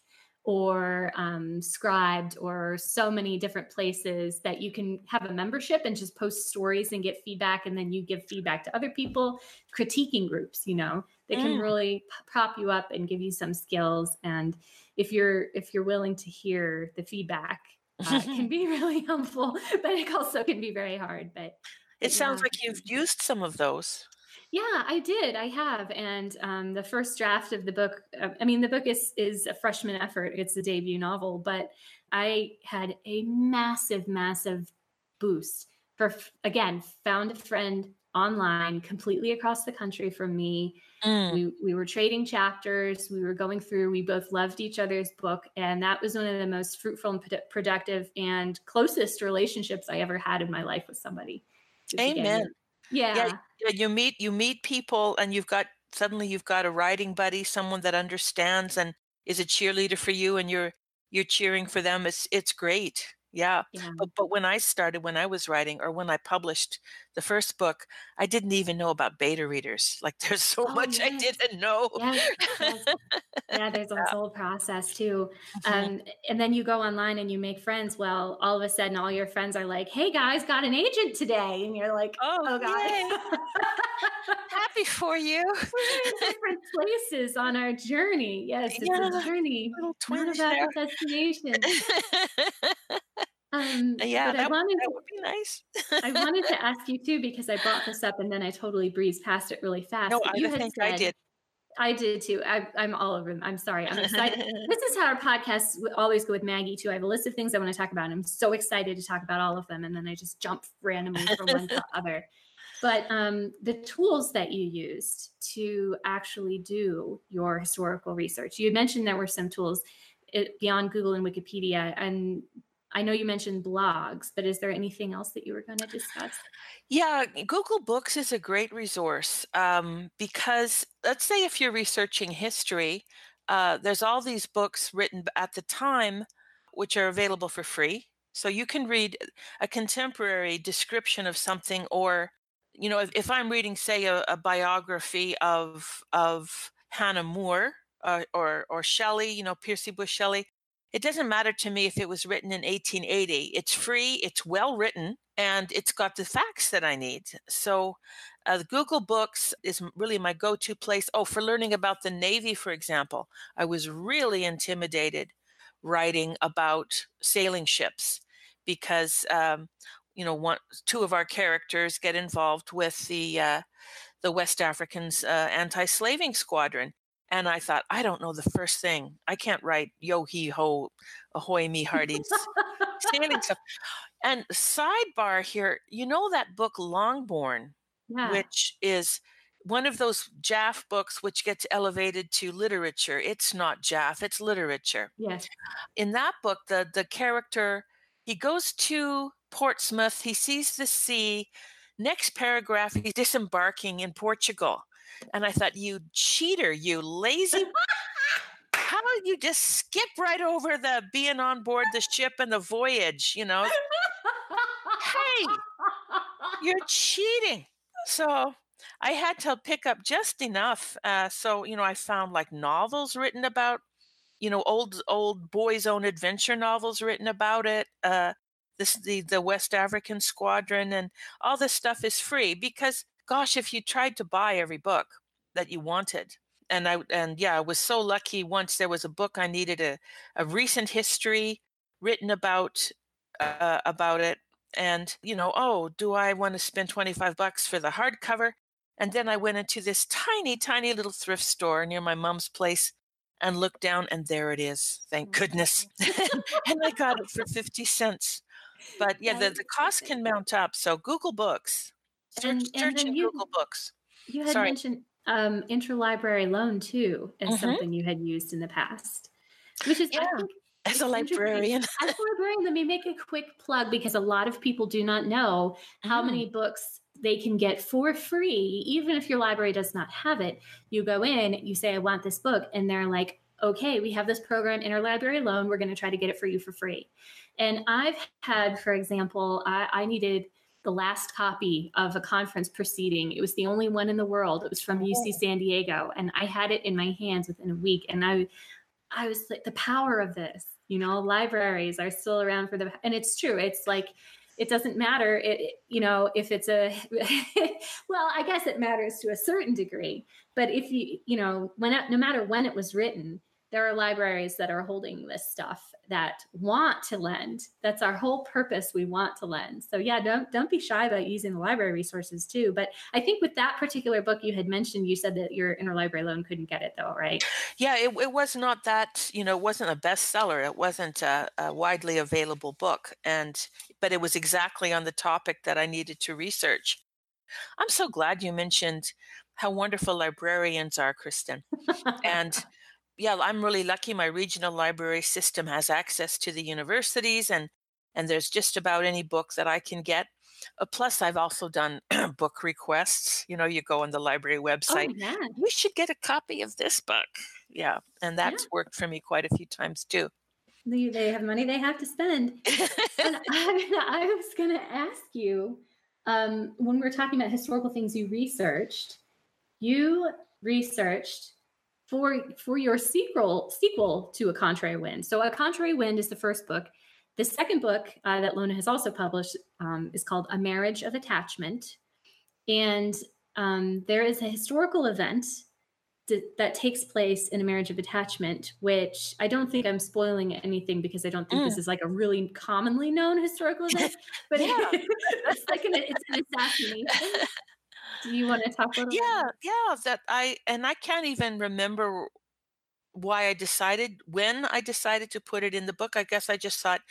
or um, Scribd or so many different places that you can have a membership and just post stories and get feedback, and then you give feedback to other people. Critiquing groups, you know, they can Mm. really prop you up and give you some skills. And if you're if you're willing to hear the feedback, uh, it can be really helpful, but it also can be very hard. But It sounds like you've used some of those. Yeah, I did. I have, and um, the first draft of the book. Uh, I mean, the book is is a freshman effort. It's a debut novel, but I had a massive, massive boost for f- again found a friend online completely across the country from me Mm. we we were trading chapters we were going through we both loved each other's book and that was one of the most fruitful and productive and closest relationships i ever had in my life with somebody Just again, Amen. Yeah, Yeah, you meet you meet people and you've got suddenly you've got a writing buddy, someone that understands and is a cheerleader for you and you're you're cheering for them. It's it's great. Yeah. yeah. But but when I started when I was writing or when I published the first book, I didn't even know about beta readers. Like there's so Oh, much I didn't know. Yes, yes. yeah there's a whole process too Mhm. um, and then you go online and you make friends well all of a sudden all your friends are like hey guys got an agent today and you're like oh, oh god. Happy for you. we're in different places on our journey yes it's Yeah, a journey Little twinge about destination um, yeah, but I that, wanted that would be nice. I wanted to ask you too because I brought this up and then I totally breezed past it really fast. no, I you think I did. I did too. I, I'm all over them. I'm sorry. I'm excited. this is how our podcasts always go with Maggie too. I have a list of things I want to talk about. And I'm so excited to talk about all of them, and then I just jump randomly from one to the other. But um, the tools that you used to actually do your historical research, you mentioned there were some tools it, beyond Google and Wikipedia, and I know you mentioned blogs, but is there anything else that you were going to discuss? Yeah, Google Books is a great resource um, because let's say if you're researching history, uh, there's all these books written at the time which are available for free. So you can read a contemporary description of something, or you know, if, if I'm reading, say, a, a biography of of Hannah More, uh, or or Shelley, you know, Percy Bysshe Shelley. It doesn't matter to me if it was written in 1880. It's free, it's well written, and it's got the facts that I need. So, uh, Google Books is really my go to place. Oh, for learning about the Navy, for example, I was really intimidated writing about sailing ships because, um, you know, one, two of our characters get involved with the uh, the West Africans uh, anti-slaving squadron, and I thought, I don't know the first thing. I can't write yo he ho, ahoy me hearties, sailing stuff. And sidebar here, you know that book Longbourn, yeah. which is one of those Jaff books which gets elevated to literature. It's not Jaff, it's literature. Yes. In that book, the the character he goes to Portsmouth, he sees the sea. Next paragraph, he's disembarking in Portugal. And I thought, you cheater, you lazy. How did you just skip right over the being on board the ship and the voyage? You know, hey, you're cheating. So I had to pick up just enough. Uh, so, you know, I found like novels written about, you know, old, old boys' own adventure novels written about it. Uh, this, the, the West African Squadron and all this stuff is free because gosh, if you tried to buy every book that you wanted, and I and yeah, I was so lucky. Once there was a book I needed a, a recent history written about uh, about it, and you know, oh, do I want to spend twenty five bucks for the hardcover? And then I went into this tiny, tiny little thrift store near my mom's place and looked down, and there it is. Thank goodness. and I got it for 50 cents. But yeah, the, the cost can mount up. So Google Books, Search, and, and in you, Google Books. You had Sorry. mentioned um, interlibrary loan too as mm-hmm. something you had used in the past, which is yeah. as a librarian. as a librarian, let me make a quick plug because a lot of people do not know how mm. many books they can get for free, even if your library does not have it. You go in, you say, I want this book, and they're like, okay, we have this program, interlibrary loan. We're going to try to get it for you for free. And I've had, for example, I, I needed the last copy of a conference proceeding. It was the only one in the world. It was from UC oh. San Diego, and I had it in my hands within a week. And I, I was like, the power of this. You know, libraries are still around for the, and it's true. It's like it doesn't matter. It, you know, if it's a, well, I guess it matters to a certain degree. But if you, you know, when no matter when it was written, there are libraries that are holding this stuff that want to lend. That's our whole purpose. We want to lend. So yeah don't don't be shy about using the library resources too. But i think with that particular book you had mentioned you said that your interlibrary loan couldn't get it though right? Yeah it, it was not that you know it wasn't a bestseller. It wasn't a, a widely available book. And but it was exactly on the topic that i needed to research. I'm so glad you mentioned how wonderful librarians are kristen. And yeah, I'm really lucky. My regional library system has access to the universities, and and there's just about any book that I can get. Uh, plus, I've also done book requests. You know, you go on the library oh, website. Oh, yeah. You should get a copy of this book. Yeah, and that's yeah. worked for me quite a few times too. They, they have money they have to spend. and I, I was going to ask you um, when we're talking about historical things you researched, you researched for for your sequel sequel to a contrary wind. So a contrary wind is the first book. The second book uh, that lona has also published um, is called a marriage of attachment. And um, there is a historical event that takes place in a marriage of attachment which i don't think i'm spoiling anything because i don't think mm. this is like a really commonly known historical event but it's like an, it's an assassination do you want to talk about yeah yeah that i and i can't even remember why i decided when i decided to put it in the book i guess i just thought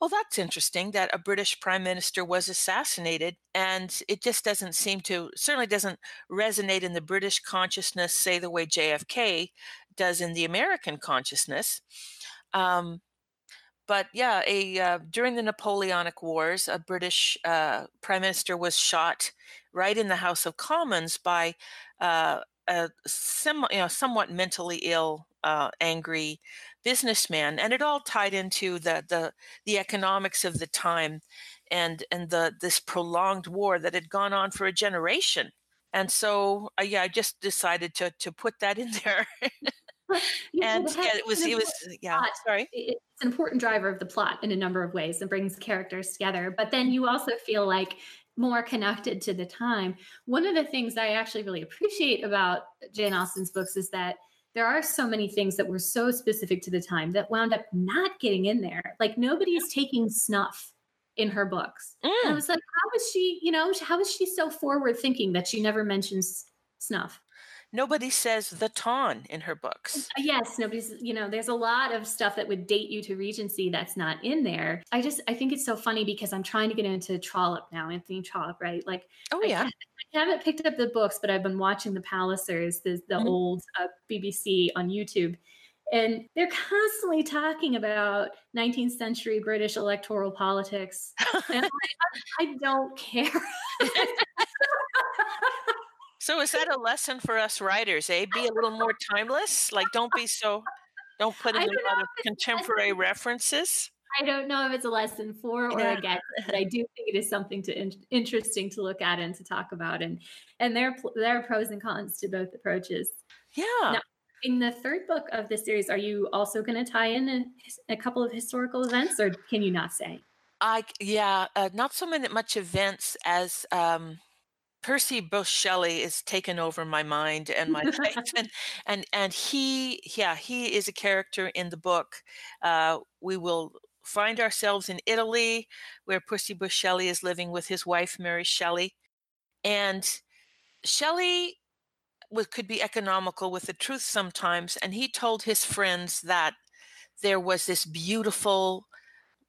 oh that's interesting that a british prime minister was assassinated and it just doesn't seem to certainly doesn't resonate in the british consciousness say the way jfk does in the american consciousness. Um, but yeah, a uh, during the Napoleonic Wars, a British uh, prime minister was shot right in the House of Commons by uh, a sim- you know, somewhat mentally ill, uh, angry businessman, and it all tied into the the the economics of the time, and and the this prolonged war that had gone on for a generation. And so, uh, yeah, I just decided to to put that in there. and yeah, it was it was yeah. Plot. Sorry, it's an important driver of the plot in a number of ways and brings characters together. But then you also feel like more connected to the time. One of the things I actually really appreciate about Jane Austen's books is that there are so many things that were so specific to the time that wound up not getting in there. Like nobody is taking snuff in her books. Mm. And I mm. was like, how is she, you know, how is she so forward thinking that she never mentions snuff? Nobody says the ton in her books. Uh, yes, nobody's, you know, there's a lot of stuff that would date you to Regency that's not in there. I just, I think it's so funny because I'm trying to get into Trollope now, Anthony Trollope, right? Like, oh, yeah. I, I haven't picked up the books, but I've been watching the Pallisers, the, the mm-hmm. old uh, BBC on YouTube. And they're constantly talking about 19th century British electoral politics. and I, I don't care. so is that a lesson for us writers, eh? Be a little more timeless? Like don't be so don't put in a lot of contemporary references. I don't know if it's a lesson for or yeah. against, but I do think it is something to in- interesting to look at and to talk about, and and there there are pros and cons to both approaches. Yeah. Now, in the third book of the series, are you also going to tie in a, a, couple of historical events, or can you not say? I yeah, uh, not so many much events as um, Percy Bysshe Shelley is taken over my mind and my life, and and and he yeah he is a character in the book. Uh, we will find ourselves in Italy, where Percy Bysshe Shelley is living with his wife Mary Shelley, and Shelley could be economical with the truth sometimes. And he told his friends that there was this beautiful,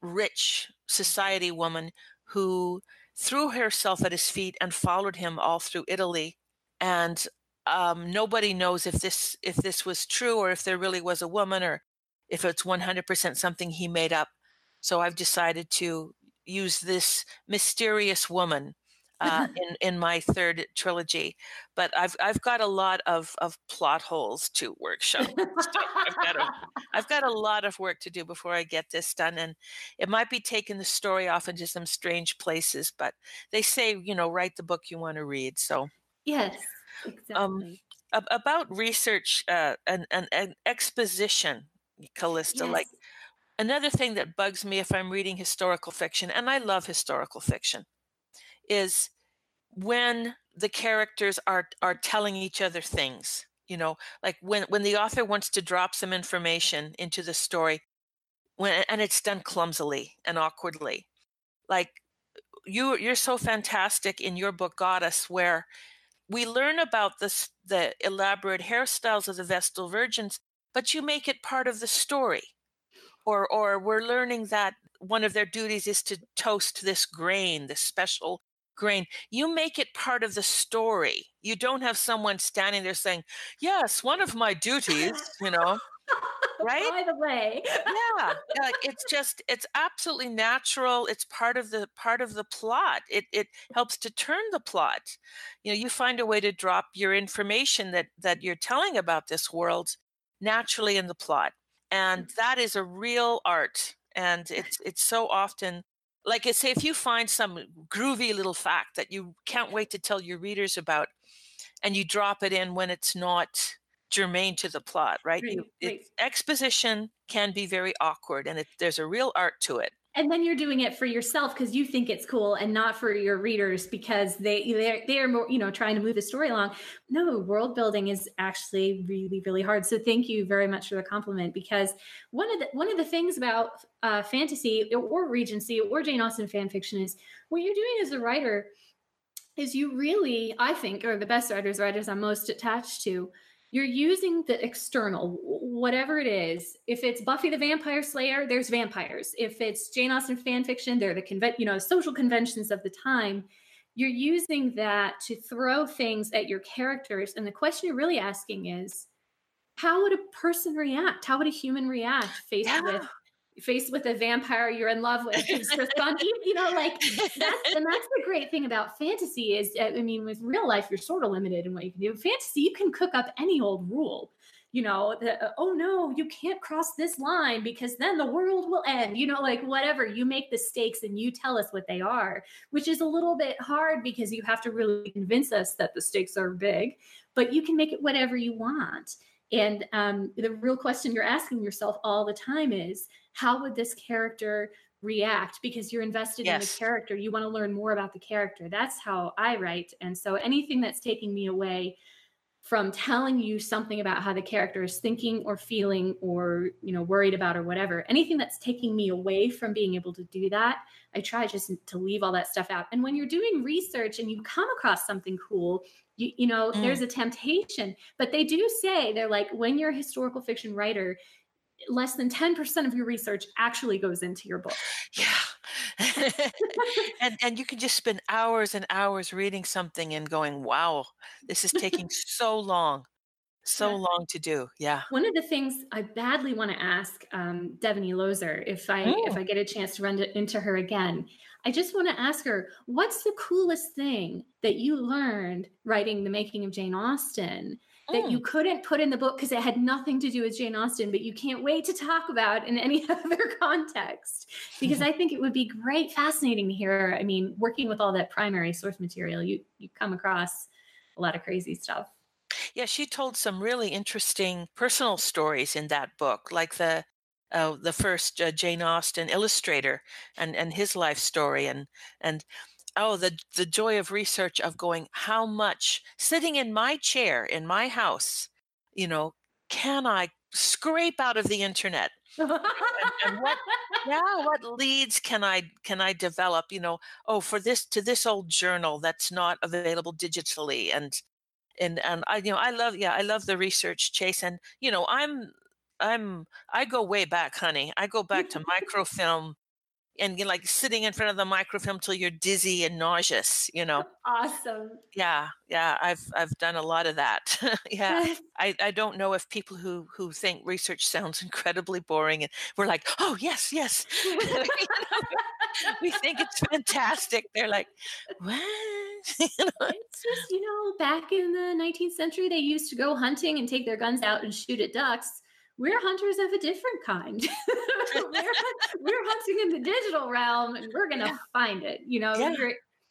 rich society woman who threw herself at his feet and followed him all through Italy. And um, nobody knows if this if this was true or if there really was a woman or if it's 100% something he made up. So I've decided to use this mysterious woman uh, in in my third trilogy. But I've I've got a lot of of plot holes to workshop. I've got a, I've got a lot of work to do before I get this done, and it might be taking the story off into some strange places. But they say you know write the book you want to read. So yes, um, exactly. Um, about research uh, and, and, and exposition, Callista, yes. like another thing that bugs me if I'm reading historical fiction, and I love historical fiction, is when the characters are are telling each other things you know like when when the author wants to drop some information into the story when and it's done clumsily and awkwardly. Like you you're so fantastic in your book goddess where we learn about this the elaborate hairstyles of the vestal virgins but you make it part of the story. Or or we're learning that one of their duties is to toast this grain this special grain. You make it part of the story. You don't have someone standing there saying, Yes, one of my duties, you know. right by the way yeah like it's just it's absolutely natural it's part of the part of the plot it it helps to turn the plot you know you find a way to drop your information that that you're telling about this world naturally in the plot and mm. that is a real art and it's it's so often like I say, if you find some groovy little fact that you can't wait to tell your readers about, and you drop it in when it's not germane to the plot, right? right, you, right. It, exposition can be very awkward, and it, there's a real art to it and then you're doing it for yourself because you think it's cool and not for your readers because they they're, they're more you know trying to move the story along. No world building is actually really really hard. So thank you very much for the compliment because one of the one of the things about uh, fantasy or regency or jane austen fan fiction is what you're doing as a writer is you really i think are the best writers writers i'm most attached to you're using the external, whatever it is. If it's Buffy the Vampire Slayer, there's vampires. If it's Jane Austen fan fiction, they're the conven- you know social conventions of the time. You're using that to throw things at your characters, and the question you're really asking is, how would a person react? How would a human react faced yeah. with faced with a vampire you're in love with you know like that's and that's the great thing about fantasy is i mean with real life you're sort of limited in what you can do. Fantasy you can cook up any old rule you know the, uh, oh no you can't cross this line because then the world will end you know like whatever. You make the stakes and you tell us what they are which is a little bit hard because you have to really convince us that the stakes are big but you can make it whatever you want. And um, the real question you're asking yourself all the time is how would this character react because you're invested yes. in the character you want to learn more about the character that's how i write and so anything that's taking me away from telling you something about how the character is thinking or feeling or you know worried about or whatever anything that's taking me away from being able to do that i try just to leave all that stuff out and when you're doing research and you come across something cool you, you know mm. there's a temptation but they do say they're like when you're a historical fiction writer less than 10% of your research actually goes into your book. Yeah. and and you can just spend hours and hours reading something and going, "Wow, this is taking so long." So yeah. long to do. Yeah. One of the things I badly want to ask um, Devoney Looser, if I mm. if I get a chance to run to, into her again, I just want to ask her, what's the coolest thing that you learned writing the making of Jane Austen that you mm. couldn't put in the book because it had nothing to do with Jane Austen, but you can't wait to talk about in any other context. Because I think it would be great, fascinating to hear. I mean, working with all that primary source material, you you come across a lot of crazy stuff. Yeah, she told some really interesting personal stories in that book, like the uh, the first uh, Jane Austen illustrator and and his life story, and and oh the the joy of research of going how much sitting in my chair in my house you know can i scrape out of the internet? And, and what yeah what leads can i can i develop you know oh for this to this old journal that's not available digitally and and and i you know i love yeah i love the research chase and you know i'm i'm i go way back honey. I go back to microfilm and you're like sitting in front of the microfilm till you're dizzy and nauseous you know? Awesome. Yeah yeah i've i've done a lot of that. Yeah i i don't know if people who who think research sounds incredibly boring and we're like oh yes yes. We think it's fantastic. They're like what? You know? it's just you know back in the 19th century they used to go hunting and take their guns out and shoot at ducks we're hunters of a different kind. we're, we're, hunting in the digital realm and we're going to yeah. find it. You know, yeah.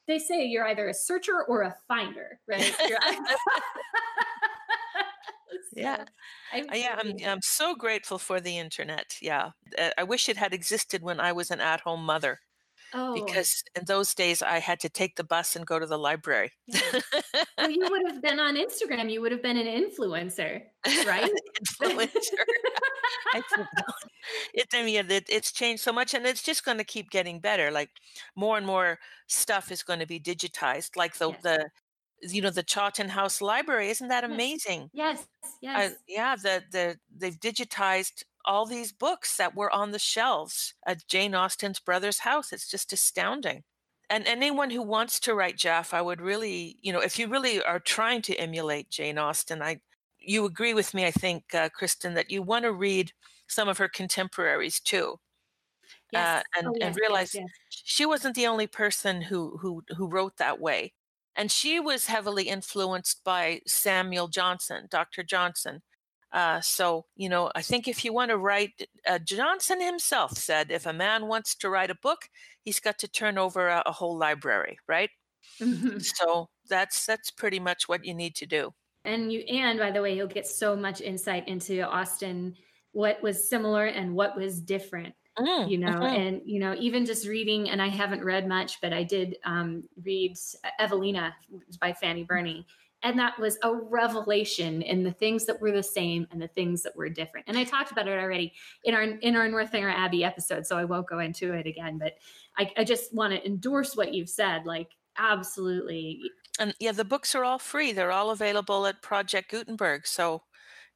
they say you're either a searcher or a finder, right? yeah. I'm, yeah, I'm, I'm so grateful for the internet. Yeah. Uh, I wish it had existed when I was an at home mother. Oh. Because in those days I had to take the bus and go to the library. Yeah. well, you would have been on Instagram. You would have been an influencer, right? influencer. I think it, I mean, it, it's changed so much, and it's just going to keep getting better. Like more and more stuff is going to be digitized. Like the yes. the you know the Chawton House Library. Isn't that amazing? Yes, yes. Uh, yeah, the the they've digitized all these books that were on the shelves at Jane Austen's brother's house. It's just astounding. And anyone who wants to write Jaff, I would really, you know, if you really are trying to emulate Jane Austen, I, you agree with me, I think, uh, Kristen, that you want to read some of her contemporaries too. Yes. Uh, and, oh, yes, and realize yes, yes. she wasn't the only person who, who, who wrote that way. And she was heavily influenced by Samuel Johnson, Dr. Johnson, uh, so, you know, I think if you want to write, uh, Johnson himself said, if a man wants to write a book, he's got to turn over a, a whole library, right? Mm-hmm. So that's that's pretty much what you need to do. And you, and by the way, you'll get so much insight into Austen, what was similar and what was different. Mm, you know, mm-hmm. and you know, even just reading, and I haven't read much, but I did um, read Evelina by Fanny Burney, and that was a revelation in the things that were the same and the things that were different and i talked about it already in our in our northanger abbey episode so i won't go into it again but i, I just want to endorse what you've said like absolutely and yeah the books are all free they're all available at project gutenberg so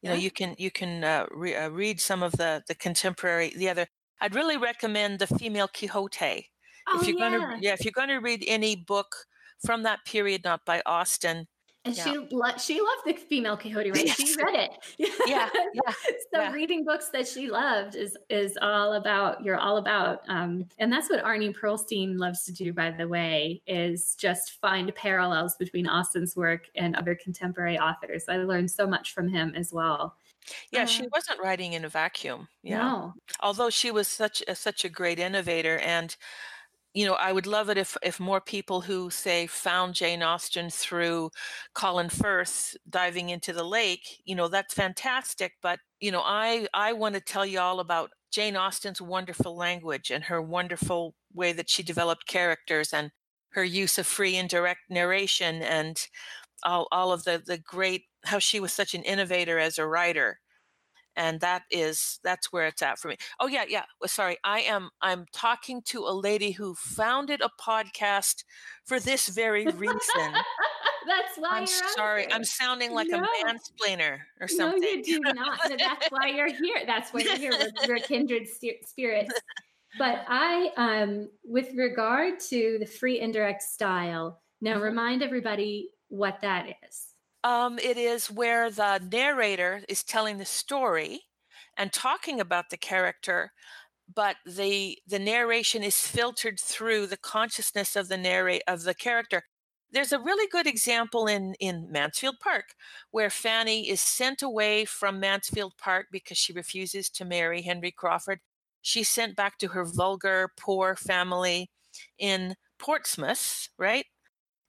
you know you can you can uh, re- uh, read some of the the contemporary the other i'd really recommend the female quixote oh, if you're yeah. gonna yeah if you're gonna read any book from that period not by austen and yeah. she lo- she loved the female Quixote, right? Yes. She read it. yeah, yeah. so yeah. reading books that she loved is is all about. You're all about, um, and that's what Arnie Perlstein loves to do. By the way, is just find parallels between Austen's work and other contemporary authors. I learned so much from him as well. Yeah, she wasn't writing in a vacuum. Yeah. No. Although she was such a, such a great innovator and you know, I would love it if if more people who say found Jane Austen through Colin Firth diving into the lake, you know, that's fantastic. But you know, I I want to tell you all about Jane Austen's wonderful language and her wonderful way that she developed characters and her use of free indirect narration and all all of the the great how she was such an innovator as a writer and that is that's where it's at for me. Oh yeah yeah sorry i am i'm talking to a lady who founded a podcast for this very reason. That's why i'm sorry i'm sounding like no. a mansplainer or something. no you do not that's why you're here that's why you're here we're, we're kindred spirits. But i um with regard to the free indirect style now mm-hmm. remind everybody what that is um, it is where the narrator is telling the story and talking about the character, but the the narration is filtered through the consciousness of the narrate of the character. There's a really good example in in Mansfield Park where Fanny is sent away from Mansfield Park because she refuses to marry Henry Crawford. She's sent back to her vulgar, poor family in Portsmouth, right?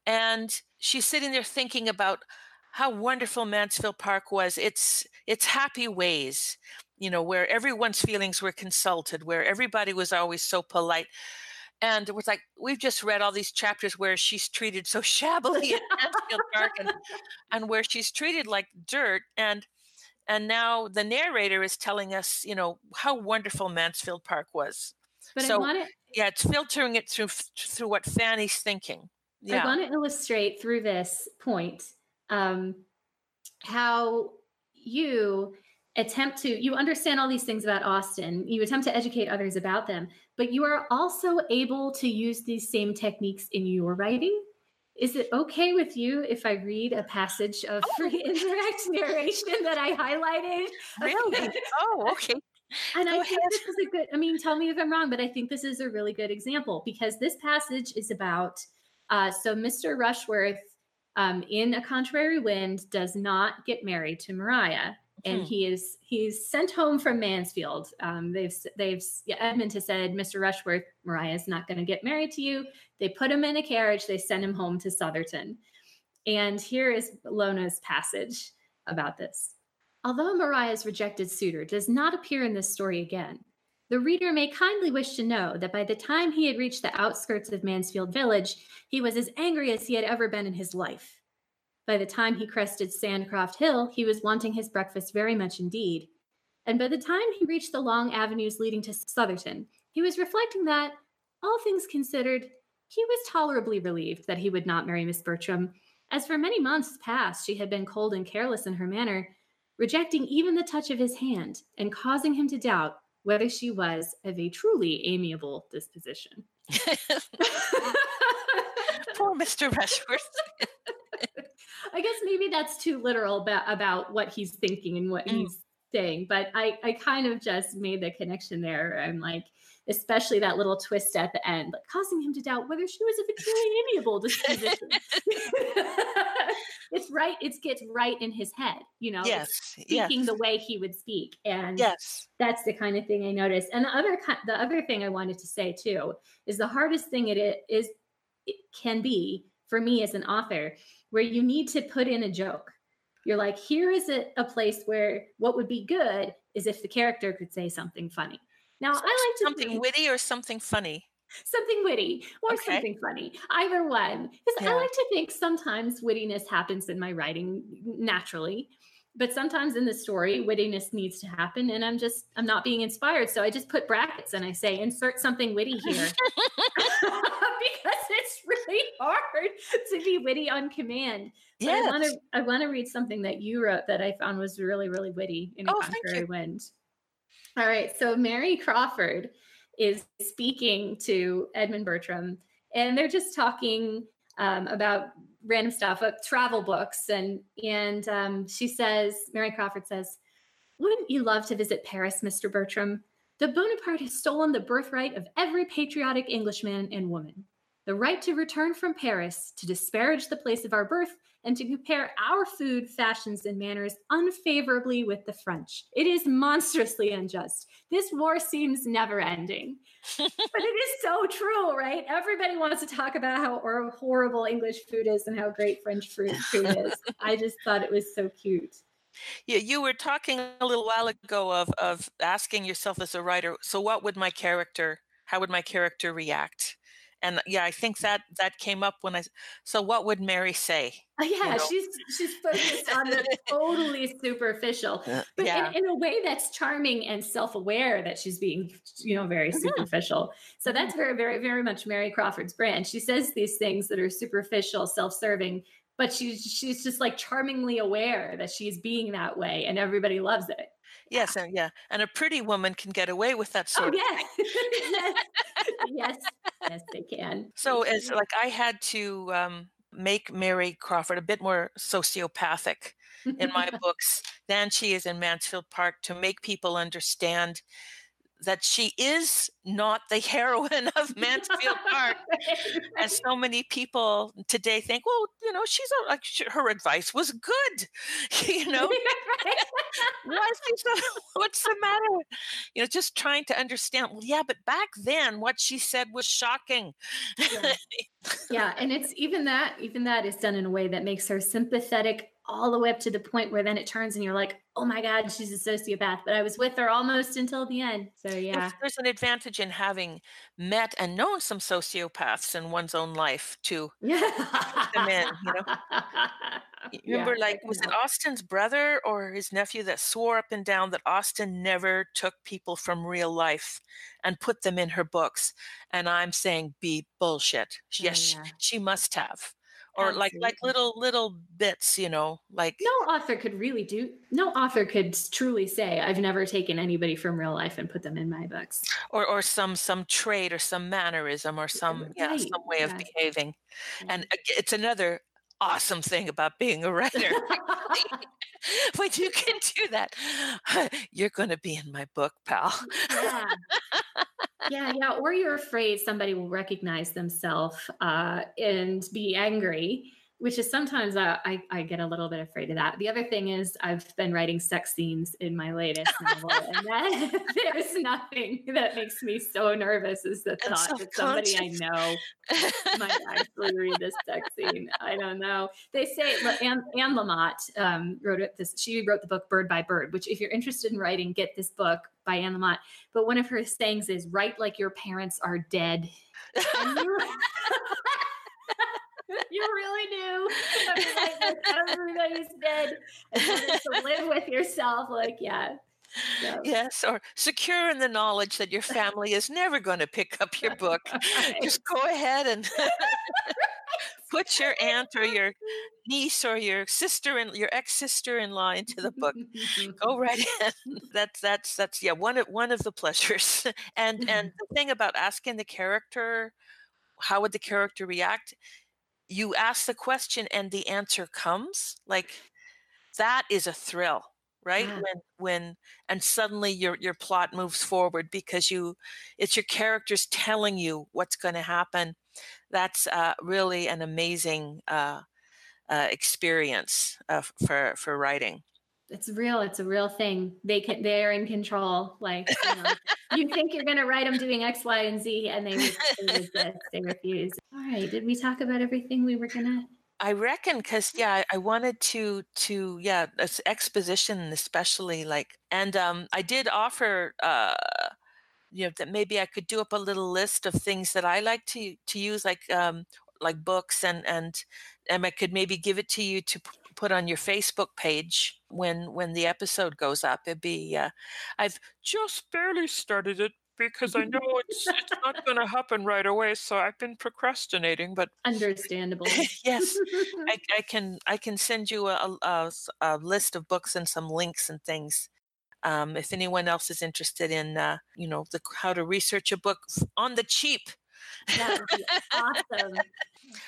And she's sitting there thinking about how wonderful Mansfield Park was. It's its happy ways, you know, where everyone's feelings were consulted, where everybody was always so polite. And it was like we've just read all these chapters where she's treated so shabbily at Mansfield Park and, and where she's treated like dirt. And and now the narrator is telling us, you know, how wonderful Mansfield Park was. But so, wanna, yeah, it's filtering it through through what Fanny's thinking. Yeah. I want to illustrate through this point um, how you attempt to you understand all these things about austen you attempt to educate others about them, but you are also able to use these same techniques in your writing. Is it okay with you if I read a passage of free indirect narration that I highlighted? Really? oh, okay. And Go I ahead. think this is a good, I mean, tell me if I'm wrong, but I think this is a really good example because this passage is about uh, so Mr. Rushworth um, in a contrary wind does not get married to Maria and hmm. he is he's sent home from Mansfield. Um, they've they've yeah, Edmund has said, Mr. Rushworth, Maria is not going to get married to you. They put him in a carriage. They send him home to Sotherton. And here is Lona's passage about this. Although Maria's rejected suitor does not appear in this story again, the reader may kindly wish to know that by the time he had reached the outskirts of Mansfield Village, he was as angry as he had ever been in his life. By the time he crested Sandcroft Hill, he was wanting his breakfast very much indeed. And by the time he reached the long avenues leading to Sotherton, he was reflecting that, all things considered, he was tolerably relieved that he would not marry Miss Bertram, as for many months past she had been cold and careless in her manner, rejecting even the touch of his hand, and causing him to doubt whether she was of a truly amiable disposition. Poor Mr. Rushworth. I guess maybe that's too literal about, about what he's thinking and what mm. he's saying, but I, I kind of just made the connection there. I'm like, especially that little twist at the end, like causing him to doubt whether she was of a truly amiable disposition. it's right, it gets right in his head, you know, yes, speaking yes. the way he would speak. And yes, that's the kind of thing I noticed. And the other the other thing I wanted to say too is the hardest thing it is it can be for me as an author, where you need to put in a joke. You're like, here is a, a place where what would be good is if the character could say something funny now, I like to something think, witty or something funny. Something witty or okay. something funny, either one. Because yeah. I like to think sometimes wittiness happens in my writing naturally, but sometimes in the story, wittiness needs to happen, and I'm just I'm not being inspired, so I just put brackets and I say insert something witty here because it's really hard to be witty on command. Yeah, I want to I want to read something that you wrote that I found was really really witty in oh, contrary wind. All right. So Mary Crawford is speaking to Edmund Bertram, and they're just talking um, about random stuff, uh, travel books, and and um, she says, Mary Crawford says, "Wouldn't you love to visit Paris, Mr. Bertram? The Bonaparte has stolen the birthright of every patriotic Englishman and woman. the right to return from Paris, to disparage the place of our birth, and to compare our food, fashions, and manners unfavorably with the French. It is monstrously unjust. This war seems never ending. but it is so true, right? Everybody wants to talk about how horrible English food is and how great French food is. I just thought it was so cute. Yeah, you were talking a little while ago of of asking yourself as a writer, so what would my character, how would my character react? And yeah i think that that came up when i so what would mary say yeah you know? she's she's focused on the totally superficial but yeah. in, in, a way that's charming and self-aware that she's being you know very mm-hmm. superficial so that's mm-hmm. very very very much mary crawford's brand she says these things that are superficial self-serving but she's she's just like charmingly aware that she's being that way and everybody loves it Yes, and yeah, and a pretty woman can get away with that oh, sort oh, yeah. yes. yes, yes, they can. So, as like I had to um, make Mary Crawford a bit more sociopathic in my books than she is in Mansfield Park to make people understand that she is not the heroine of Mansfield Park, as so many people today think. Well, you know, she's a, like she, her advice was good. you know, what's the matter? You know, just trying to understand. Well, yeah, but back then, what she said was shocking. yeah. yeah, and it's even that. Even that is done in a way that makes her sympathetic all the way up to the point where then it turns and you're like, oh my God, she's a sociopath. But I was with her almost until the end. So yeah. There's an advantage in having met and known some sociopaths in one's own life to yeah. them in, you know. remember, yeah, like, was it Austen's brother or his nephew that swore up and down that Austen never took people from real life and put them in her books? And I'm saying, be bullshit. Yes, oh, yeah. she, she must have or Absolutely. like like little little bits you know like no author could really do no author could truly say i've never taken anybody from real life and put them in my books or or some some trait or some mannerism or some right. yeah some way yeah. of behaving yeah. and it's another awesome thing about being a writer when you can do that you're going to be in my book pal yeah yeah, yeah. Or you're afraid somebody will recognize themselves uh, and be angry which is sometimes uh, I, I get a little bit afraid of that. The other thing is I've been writing sex scenes in my latest novel, and that, there's nothing that makes me so nervous as the thought that somebody I know might actually read this sex scene. I don't know. They say Anne, Anne Lamott um, wrote it. This she wrote the book Bird by Bird, which if you're interested in writing, get this book by Anne Lamott. But one of her sayings is "Write like your parents are dead." you really do. everybody's dead. And to live with yourself, like, yeah. Yes, or secure in the knowledge that your family is never going to pick up your book. right. Just go ahead and put your aunt or your niece or your sister and your ex sister in law into the book. go right in. That's that's that's yeah one of one of the pleasures. and and the thing about asking the character, how would the character react? you ask the question and the answer comes like that is a thrill right? Yeah. when when and suddenly your your plot moves forward because you it's your characters telling you what's going to happen. That's uh, really an amazing uh, uh, experience uh, for for writing. It's real it's a real thing. They can they're in control like you, know, you think you're going to write them doing x y and z and they, they resist they refuse. All right did we talk about everything we were going to I reckon because yeah, I wanted to to yeah, exposition especially like, and um, I did offer uh, you know that maybe I could do up a little list of things that I like to to use like um like books and and and I could maybe give it to you to put on your Facebook page when when the episode goes up. It'd be uh, I've just barely started it because I know it's it's not going to happen right away. So I've been procrastinating, but understandable. yes, I, I, can I can send you a, a, a, list of books and some links and things. Um, if anyone else is interested in, uh, you know, the how to research a book on the cheap, that would be awesome.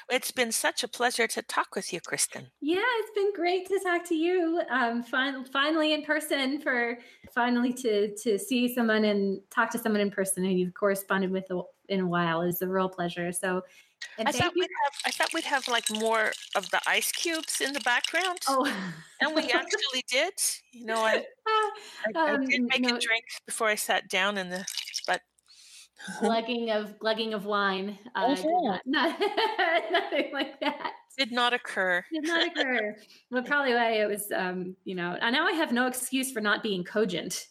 It's been such a pleasure to talk with you, Kristen. Yeah, it's been great to talk to you. Um, fin- finally in person for finally to to see someone and talk to someone in person who you've corresponded with in a while. It's a real pleasure. So, I thought we'd have I thought we'd have like more of the ice cubes in the background. Oh, and we actually did. You know, I I, um, I did make no, a drink before I sat down in the glugging of glugging of wine. Uh, not, not, nothing like that. Did not occur. Did not occur. but probably why it was, um, you know. And now I have no excuse for not being cogent.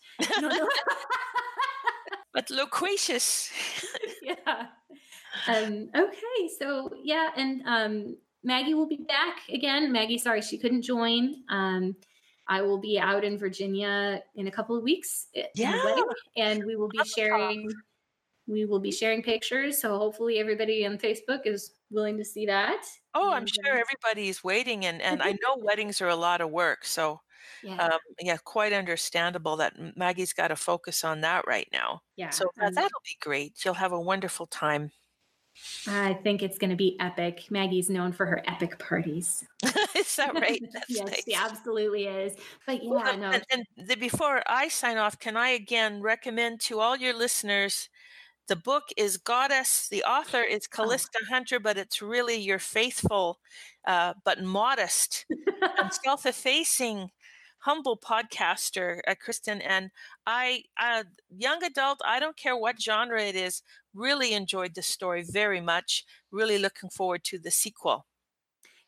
but loquacious. yeah. Um, okay, so yeah, and um, Maggie will be back again. Maggie, sorry she couldn't join. Um, I will be out in Virginia in a couple of weeks. Yeah, and we will be sharing we will be sharing pictures. So hopefully everybody on Facebook is willing to see that. Oh, I'm sure everybody is waiting, and and I know weddings are a lot of work. So yeah, um, yeah quite understandable that Maggie's got to focus on that right now. Yeah, so that, that'll be great. You'll have a wonderful time. I think it's going to be epic. Maggie's known for her epic parties. is that right? yes, nice. she absolutely is. But yeah, well, no. And, and the, before I sign off, can I again recommend to all your listeners the book is Goddess. The author is oh. Callista oh. Hunter, but it's really your faithful, uh, but modest and self-effacing, humble podcaster, uh, Kristen. And I, uh, young adult, I don't care what genre it is, really enjoyed the story very much. Really looking forward to the sequel.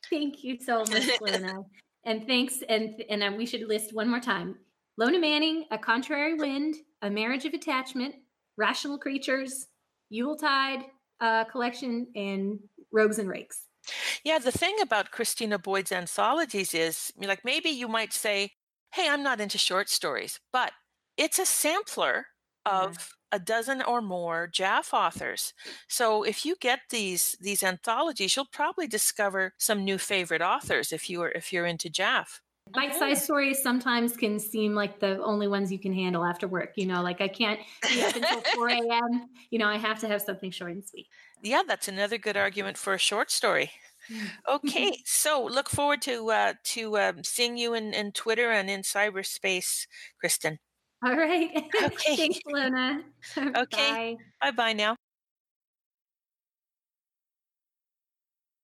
Thank you so much, Lona. and thanks. And and we should list one more time: Lona Manning, A Contrary Wind, A Marriage of Attachment, Rational Creatures, Yuletide uh, collection, and Rogues and Rakes. Yeah, the thing about Christina Boyd's anthologies is like maybe you might say, hey, I'm not into short stories, but it's a sampler of yeah. a dozen or more JAF authors. So if you get these these anthologies, you'll probably discover some new favorite authors if you are if you're into JAF bite-sized stories sometimes can seem like the only ones you can handle after work you know like i can't be up until 4 a.m you know i have to have something short and sweet. Yeah that's another good argument for a short story. Okay so look forward to uh to um, seeing you in, in twitter and in cyberspace kristen. All right. Okay. Thanks lona. Okay. Bye. Bye now